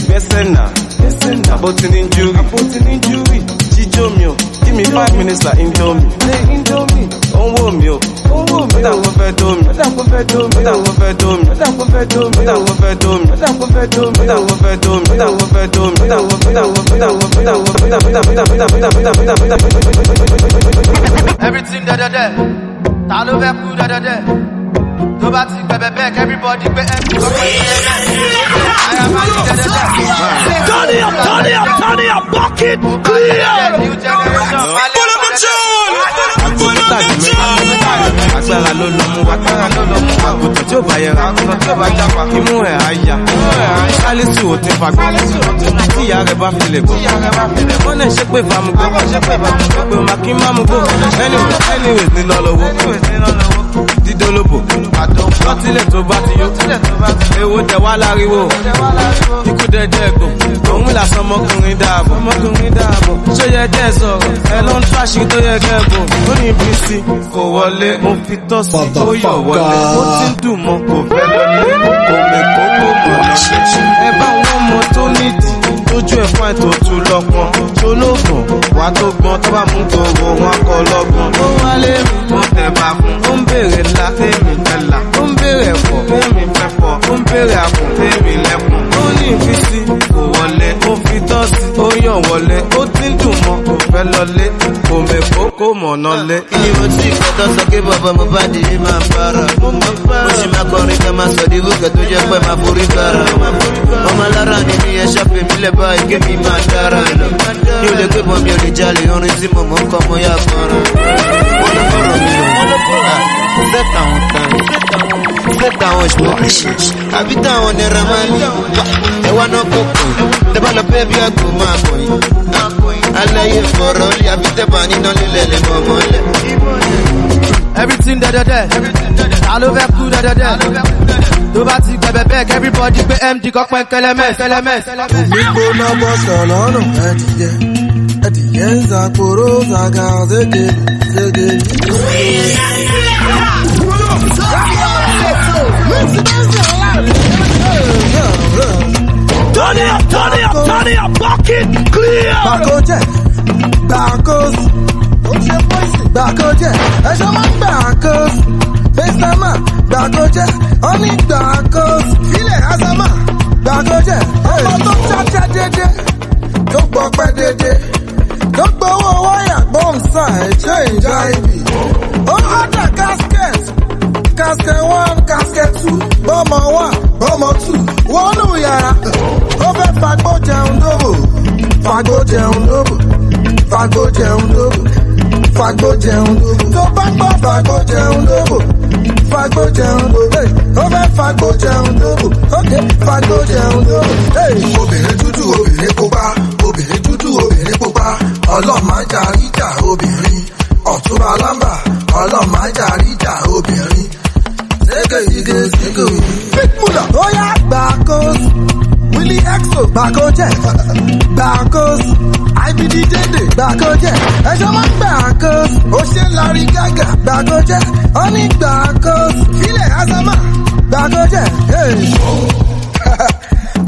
Gbẹ́sẹ̀ náà. Listen now. Aborting injury. Aborting injury. Jijomio. Give me five minutes like Indomie. Say Indomie. Don't woe me. Don't woe me. Don't prefer domi. Don't prefer domi. Don't prefer domi. Don't prefer domi. Don't prefer domi. Don't prefer domi. Don't prefer domi. Don't prefer domi. Don't prefer domi. Don't prefer domi. Everything da da da. Ta ló fẹ́ kú da da da tó bá ti gbẹ̀bẹ̀ bẹ́ẹ̀ kẹ́bíbọ́dì gbé ẹ̀ kú àyà máa. Turn it up, turn it up, turn it up, bucket clear. agbára ló lọ mú wa agbára ló lọ mú wa àgùntàn tí ó bá yẹra àgùntàn tí ó bá jápa imú ẹ̀ á yá sálísù ò ti fagbọ́ tí ìyá rẹ̀ bá fi lè gbọ́ wọ́n náà ṣe pé ìfàmùgbọ́ pé màá kí má mú gbó anyways níná lọ́wọ́ dídólóbò. Lọ́tílẹ̀ tó bá ti yó. Èwo tẹ̀ wá láriwo. Ikú dẹ́dẹ́ gbò òun làsán ọmọkùnrin dáàbò ṣó yẹ kẹ́ sọ̀rọ̀? Ẹ ló ń tàṣí tó yẹ kẹ́ bò ó ní bí sí. Kò wọlé. Mo fi tọ́ sí ó yọ̀ wọlé. Ó ti ń dùn mọ́. Kò fẹ́ lọlé kò mẹ́ kókó mọ́. Ẹ bá wọn mọ tó nídìí tójú ẹ̀ fún àìtó tu lọ́pọ̀n tó lóògùn wà tó gbọ́n tó bá mú gbogbo wọn kọ lọ́gbọ̀n. ó wálé mi mo tẹ̀ bá fún. Ó ń béèrè ńlá. Fẹ́mi tẹ̀lá ó ń béèrè ẹ̀fọ́. Fẹ́mi fẹ́fọ́ ó ń béèrè àpò lẹ́kùn. ó ní ìfisí. Kò wọlé ó fi tọ́sí ó yàn wọlé ó ti ń dùn mọ́ kò fẹ́ lọlé kò mẹ́ kókó mọ̀nà lé. Ni mo ti kọ́tọ́ sọ pé bàbá mo bá di ní máa bára. Mo sì máa kọrin ká máa sọ dígbò kẹ́ tó jẹ́ pé máa forí kára. Ọmọ alára ni mi ẹ ṣàpè mí lẹ̀ báyìí kí mi máa dára lọ. Mi ò lè pé bọ̀ mi ò lè jalè orin tí mo mọ̀ ń kọ́ mo yá kọ́ra. Wọ́n ló fọ̀rọ̀ mi lò wọ́n ló fọ̀rọ̀. Ṣé táwọn kan? Ṣé táwọn ṣùgbọ́n? Àbí táwọn nira máa ní? Ẹ wá náà kó kùn. Tẹ bá lọ pé bí àgbo máa kọ̀ yín. Aláyé fọ̀rọ̀ lé àbí tẹ́ bá níná lílẹ̀ lè mọ̀ mọ́lẹ̀. everything dẹ́dẹ́dẹ́ ta ló fẹ́ kú dẹ́dẹ́dẹ́ tó bá ti gbẹ̀bẹ̀ bẹ́ẹ̀ kẹ́bíbọ́dì gbé md kọ́ pẹ́ kẹlẹ́mẹ́ kẹlẹ́mẹ́. Gbígbóná bọ́sọ̀ lọ́nà ẹ̀dìyẹ. Ẹ̀dìyẹ ń zàkóró zàgà. Turn it up, turn it up, turn it up, bucket clear. Gbàkójẹ́ gbàkóso. Gbàkójẹ́ ẹ̀ṣọ́ máa ń gbàkóso. Fẹ́sàmà gbàkójẹ́ ọ́ní gbàkóso. Ilẹ̀ Azama gbàkójẹ́ ọmọ tó jájá dédé. Tó gbọ́ pẹ́ dédé. Tó gbowó wáyà gbọ́nsá ẹ̀jẹ̀ ìjà ibi. Ó ọ̀dà casket. casket one casket two bọ́mọ one bọ́mọ two. Wọnú yàrá ó fẹ́ fagbó jẹun dóbò. Fagbó jẹun dóbò fagbó jẹun dóbò. Fagbó jẹun dóbò. Tó bá gbọ́ fagbó jẹun dóbò fagbó jẹun dóbò. Ó fẹ́ fagbó jẹun dóbò. Ókè fagbó jẹun dóbò. obìnrin dúdú obìnrin pupa. Obìnrin dúdú obìnrin pupa. Ọlọ́mọ ajá ríjà obìnrin. Ọ̀túnba lámbà ọlọ́mọ ajá ríjà obìnrin sìgè sìgè. pitbull ó yá gbàkós willy exo gbàkójẹ gbàkós ibddédè gbàkójẹ ẹjọ wọn gbàkós ó ṣe lárí gàgà gbàkójẹ ó ní gbàkós filẹ azama gbàkójẹ.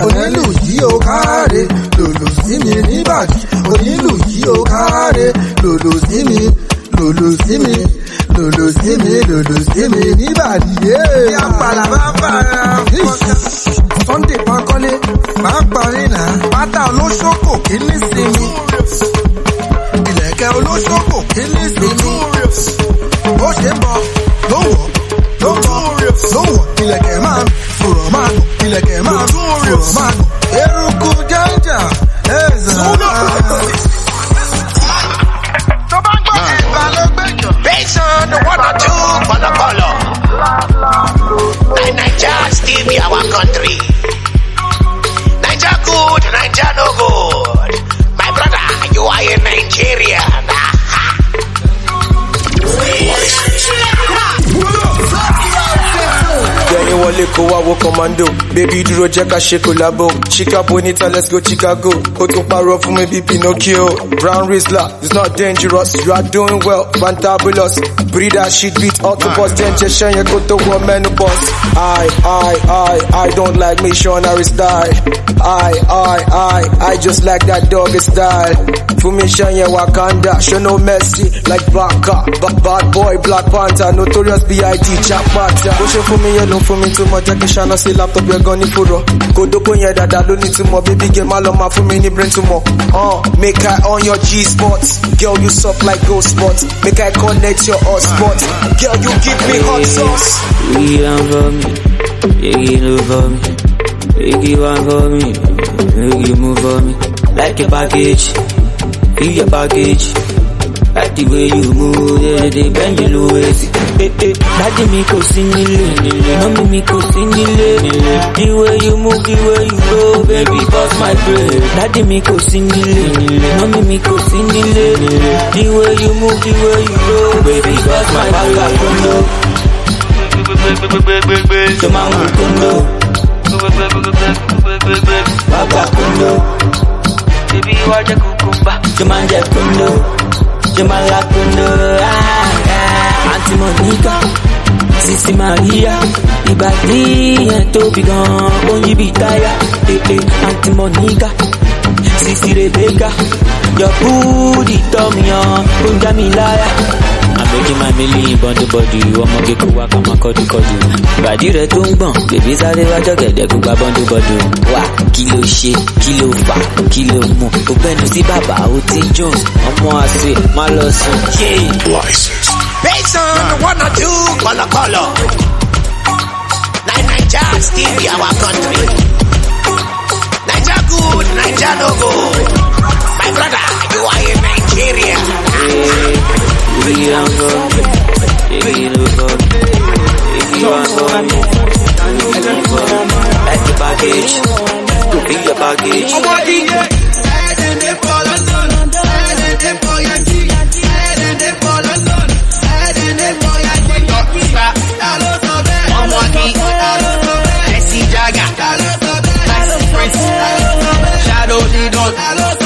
onílù yìí ó káre lòlò sí mi níbàdí onílù yìí ó káre lòlò sí mi lòlò sí mi lòlò sí mi lòlò sí mi níbàdí. ní àpàlà máa ń bára fọ́nká sunday bankole máa parí náà pátá olóṣòkò kí ní sinmi ìlẹ̀kẹ̀ olóṣòkò kí ní sinmi bó ṣe ń bọ̀ ló wọ̀ ló bọ̀ ló wọ̀. Ìlẹ̀kẹ̀ máa fòrọ̀ máa nù ìlẹ̀kẹ̀ máa fòrọ̀ máa nù. Eruku jẹ́jà ẹ̀zà. The one or two color color. And Nigeria still be our country. Niger good, Niger no good. My brother, you are in Nigeria. Yẹ̀yìn wọlé kó wá wo commando. Bébí dúró jẹ́ ká ṣe collabo. Chica bonita let's go Chicago. Ó tún parọ́ fún mi bí Pinocchio. Brown Rizla it's not dangerous. You are doing well, fantabulous. Breeder shit beat autobus. Jẹ́ ń jẹ́ ṣẹ́yìn kó tó wọ menopause. I, I, I, I don't like missionary style. I, I, I, I just like that doggy style. Fún mi ṣẹ́yìn Wakanda. Show no mercy like Baka. Ba bad boy Black Panther. Notorious B.I.D. Chapata. Bó ṣe fún mi yẹn ló fún mi túmọ̀ jẹ́ kí ṣáná sí laptop yẹn gan ní fúrọ̀. Kòdókó yẹn dàda ló ní túmọ̀ bíbí gẹ̀ má lọ máa fún mi ní brain túmọ̀. Uh, make I on your G-spots. Girl you suck like ghost spots. Make I connect your hotspot. Girl you give me hot sauce. Biggie down for me, Biggie do for me, Biggie one for me, Biggie move for me. Like your package, feel your package. Like the way you move, yeah, they bend you low waist. Eh, eh, daddy me kò sí nílé, mommy mi kò sí nílé. The way you move, the way you go, baby, bust my brain. Daddy mi kò sí nílé, mommy mi kò sí nílé. The way you move, the way you go, baby, bust my brain. Yo máa ń wù kúndó. Bàbá kúndó. Bébí wá Yo máa ń la. Àǹtí Mọ̀níkà. Sisi Maria. Yẹn tóbi gan-an. Ó ń yí bí táyà. Àǹtí Mọ̀níkà. Sisi Rebecca. Your booty hàn. Ó ń já mi láyà. àbẹ̀kí máa mi lé ìbọn tó bọ̀dù ọmọge kó wá kàn máa ìbàdí rẹ̀ tó ń gbọ̀n bèbí sáré wájọ́ gẹ̀dẹ̀ kó gba bọ́ndú bọ́dù. wá kí ló ṣe kí ló fà kí ló mú o gbẹnu sí bàbá o ti jones ọmọ àṣẹ má lọ sùn. Based on the one or two color color. Now Nigeria still be our country. Niger good, Niger no good. My brother, you are in Nigeria. Biggie the dog.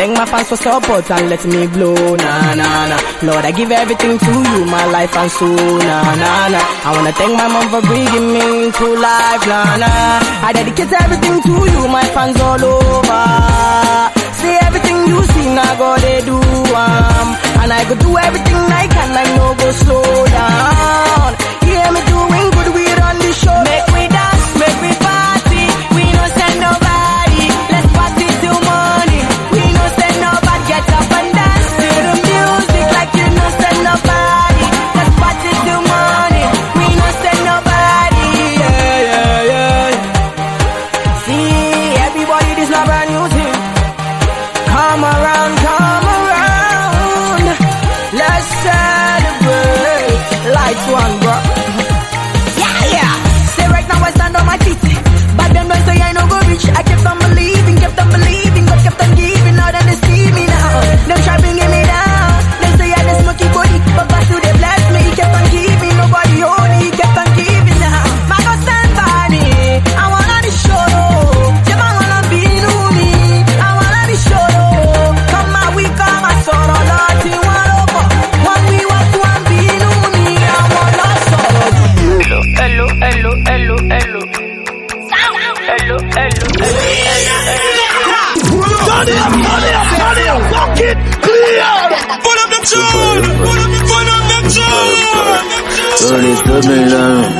Thank my fans for support and let me blow, na na na. Lord, I give everything to you, my life and soul, na na na. I wanna thank my mom for bringing me to life, na na. I dedicate everything to you, my fans all over. See everything you see, God they do, um, and I go do everything I can, I no go slow down. Hear me doing good, we run the show. Make Hello, hello, Turn it up, turn it up, turn it up, fuck it, clear. Pull up the tune, pull up, pull up the tune. ó lè tóbi lọ́rùn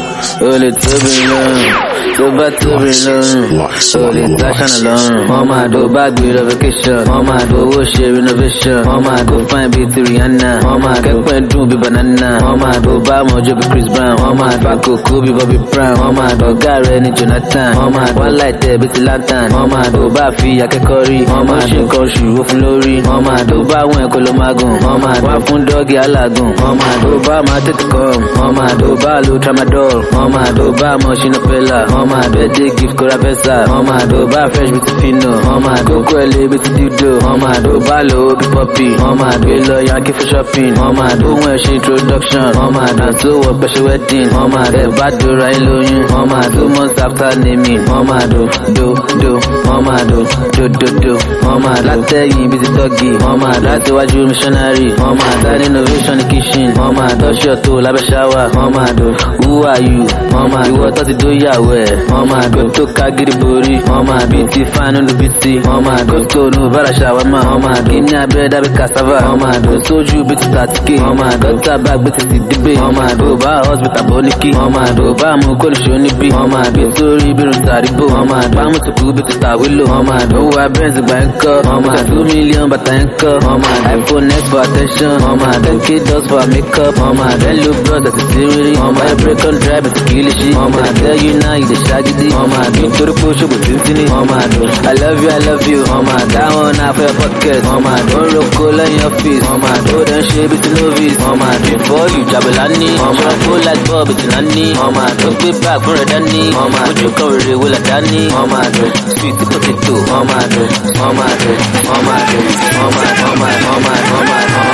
ó lè tóbi lọ́rùn tó bá tóbi lọ́rùn lè táṣánà lọ́rùn wọ́n máa dó bá gbé lọ vacation wọ́n máa dó owó ṣe renovation wọ́n máa dó fine bíi ti rihanna wọ́n máa kẹ́pẹ́ dùn bíi banana wọ́n máa dó bá mọ̀jọ́ bíi chris brown wọ́n máa dó àkókò bíi bobby brown wọ́n máa dó ọ̀gá rẹ̀ ní jonathan wọ́n máa dó láìtẹ́ bíi ti lantern wọ́n máa dó bá fi akẹ́kọ̀ọ́ rí wọ́n máa ṣe nǹkan oṣù ó fún lórí wọ́n máa dó bá àwọn ẹ̀kọ́ ló máa gùn wọ́n máa dó fún dọ́ọ̀gì alágùn wọ́n máa dó bá máa tètè kọ́ wọ́n máa dó bá lo tramadol wọ́n máa dó bá mọ̀ ṣínà pẹ́lá wọ́n máa dó ẹ̀dẹ́ gift kóra fẹ́sà wọ́n máa dó bá fresh bíi ti fino wọ́n máa dó kó ẹlẹ́ bíi ti dildo wọ́n máa dó bá lo bí pọ́pì wọ́n máa dó lọ yankee for shopping wọ́n máa dó ohun ẹ̀ṣin introduction wọ́n máa dó tó wọ pẹ̀ṣẹ̀ wedding wọ́n máa dó bá dóra ẹ̀ lóyún wọ́n máa dó months after naming wọ́n máa dó do do wọ́n máa dó do do do wọ́n máa dó látẹ̀yìn bíi ti tọ́gì wọ́n máa dó láti wájú missionary wọ́n máa dó innovation ní kitchen wọ́n máa dó ṣọ́ọ̀tò lábẹ́ ṣáwà wọ́n máa dó who are you wọ́n máa ìwọ tó ti dó yàwó ẹ̀ máa dó tó ká gidi borí máa bí ti fáánù ló máa tó nù bára ṣàwámà máa dó ní cassava máa dó sójú bí ti tàtíkè wọ́n máa dó tábà gbé ti ti dígbé wọ́n máa dó bá hospital bó ní kí wọ́n bá mú kólíṣó níbí wọ́n máa dó sórí bírun tàrígbò wọ́n máa dó bámu tó kú bí ti tàwílò dó wá bẹ́ẹ̀nsì gbà ń kọ́ two million bàtà ń kọ́ máa dó iphone next for attention máa dó k dots for makeup máa dó look bros àti tírírí wọ́n máa break on drive àti kìlìṣì máa tell you now you dey ó ṣòwò tíntìní wọ́n máa dó i love you i love you wọ́n máa dá wọn náà fẹ́ pocket máa dó ń roko lẹ́yìn ọ́fíìsì wọ́n máa dó dẹ́ ń ṣe bí ti novice wọ́n máa dó before you jabala ní wọ́n máa dó like bob ti náà ní wọ́n máa dó gbé bag fún rẹ̀ dání wọ́n máa ojú kan rere wọlé dání wọ́n máa dó sweet potato wọ́n máa dó wọ́n máa dó wọ́n máa dó wọ́n máa wọ́n máa wọ́n máa wọ́n máa Maurice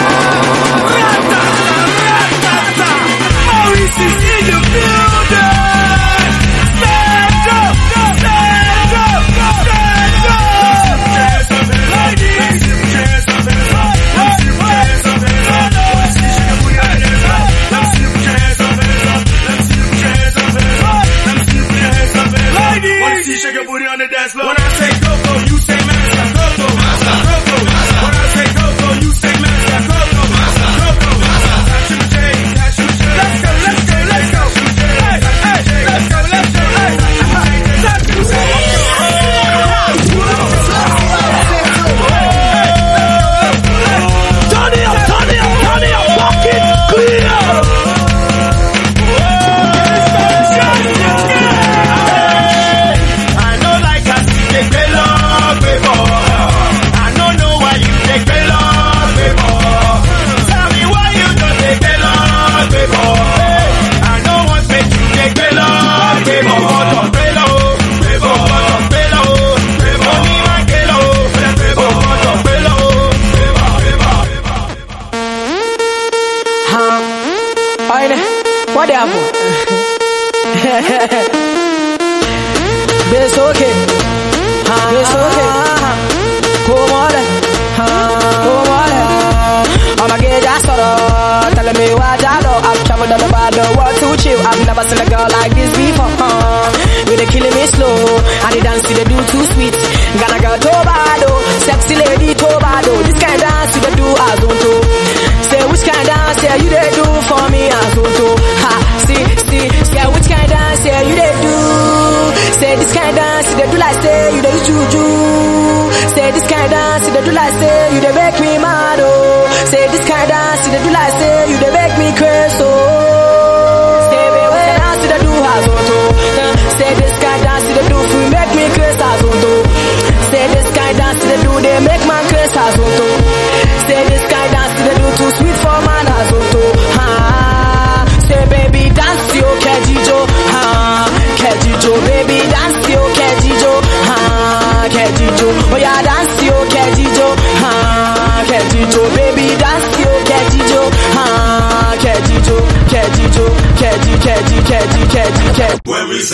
never a girl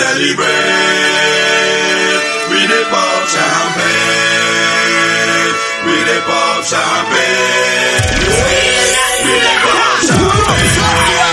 celebrate, we dey pop champagne. We dey pop champagne. We dey pop champagne.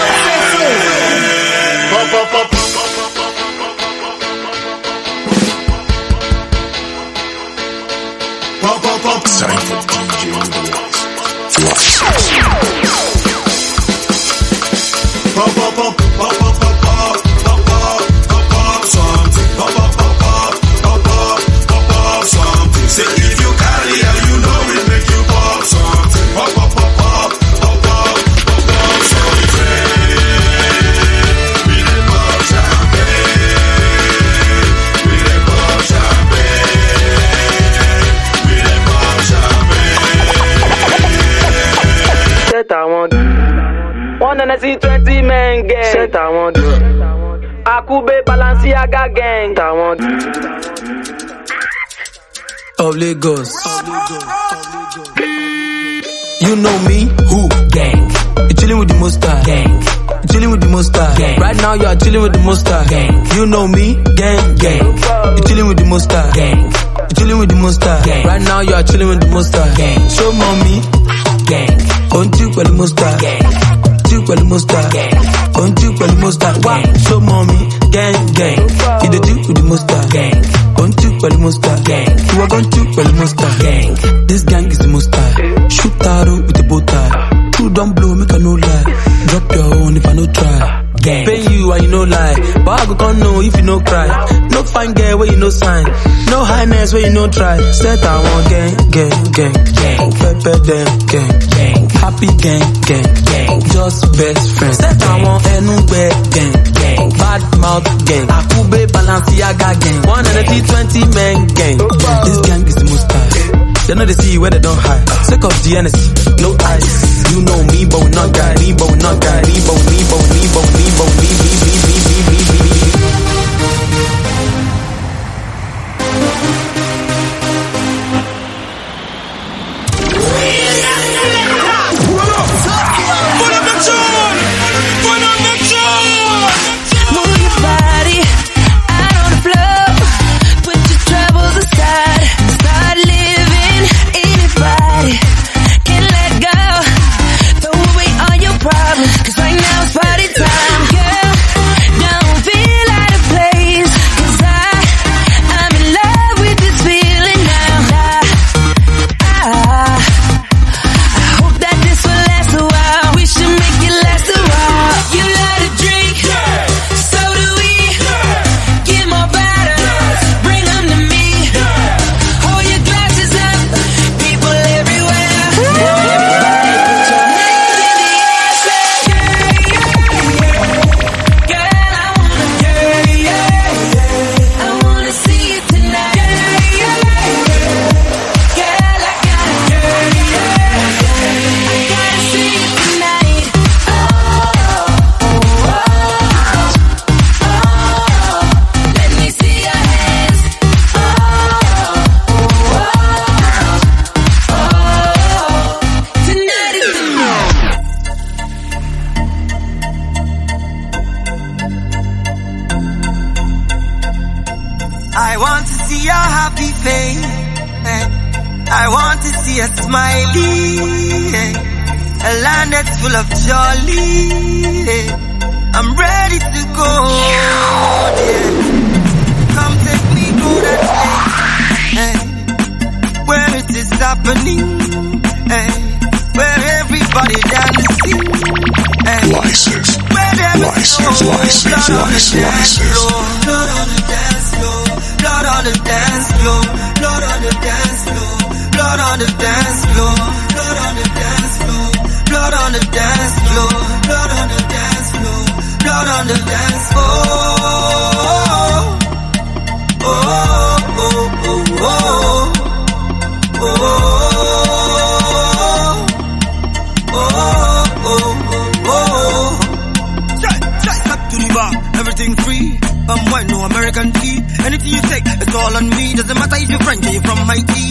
Akube Balenciaga gang. Tàwọn of Lagos. You know me, who? Gang. You chilling with the monster. Gang. You chilling with the monster. Gang. Right now you are chilling with the monster. Gang. You know me, gang, gang. You chilling with the monster. Gang. You chilling with the monster. Gang. Right now you are chilling with the monster. Gang. Show mommy, gang. Don't you pẹ̀lú monster. Gang. You pẹ̀lú monster. Gang. Don't you pẹ̀lú monster. Why? Show mommy, gang, gang. You the with the monster. Gang. Don't you pẹ̀lú monster. Gang. You are going to pẹ̀lú monster. Gang. This gang is the monster. Shoot arrow with the bow. Two don't blow, make a no lie. Drop your own if I no try. Gang. Pay you and you no lie. But I go come know if you no cry. No fine girl where you no sign. No highness where you no try. Set I want gang, gang, gang, gang. Pepper them, gang happy gang gang gang. Just best friend set want ẹnu gbẹ gang gang. Bad mouth gang. Akube balenciaga gang. One hundred and twenty men gang. This gang is the most tired dem no dey see where they don't hide. Sick of the energy no eyes you know me but not guy. me but not guy. me but we me but we me but we me but we me me me me me me. full of jolly. I'm ready to go. Yeah. Come take me to that place hey, where it is happening. Hey, where everybody dancing. Hey, Lices. Lices, lices, lices, lices. Blood on the dance floor. Blood on the dance floor. Blood on the dance floor. Blood on the dance floor. Blood on the dance floor. Blood on the dance floor. Blood on the dance floor. Oh, oh, oh, oh, oh. oh. oh. Everything free, um, I'm white, no American tea. Anything you take, it's all on me. Doesn't matter if you're French or you're from Haiti.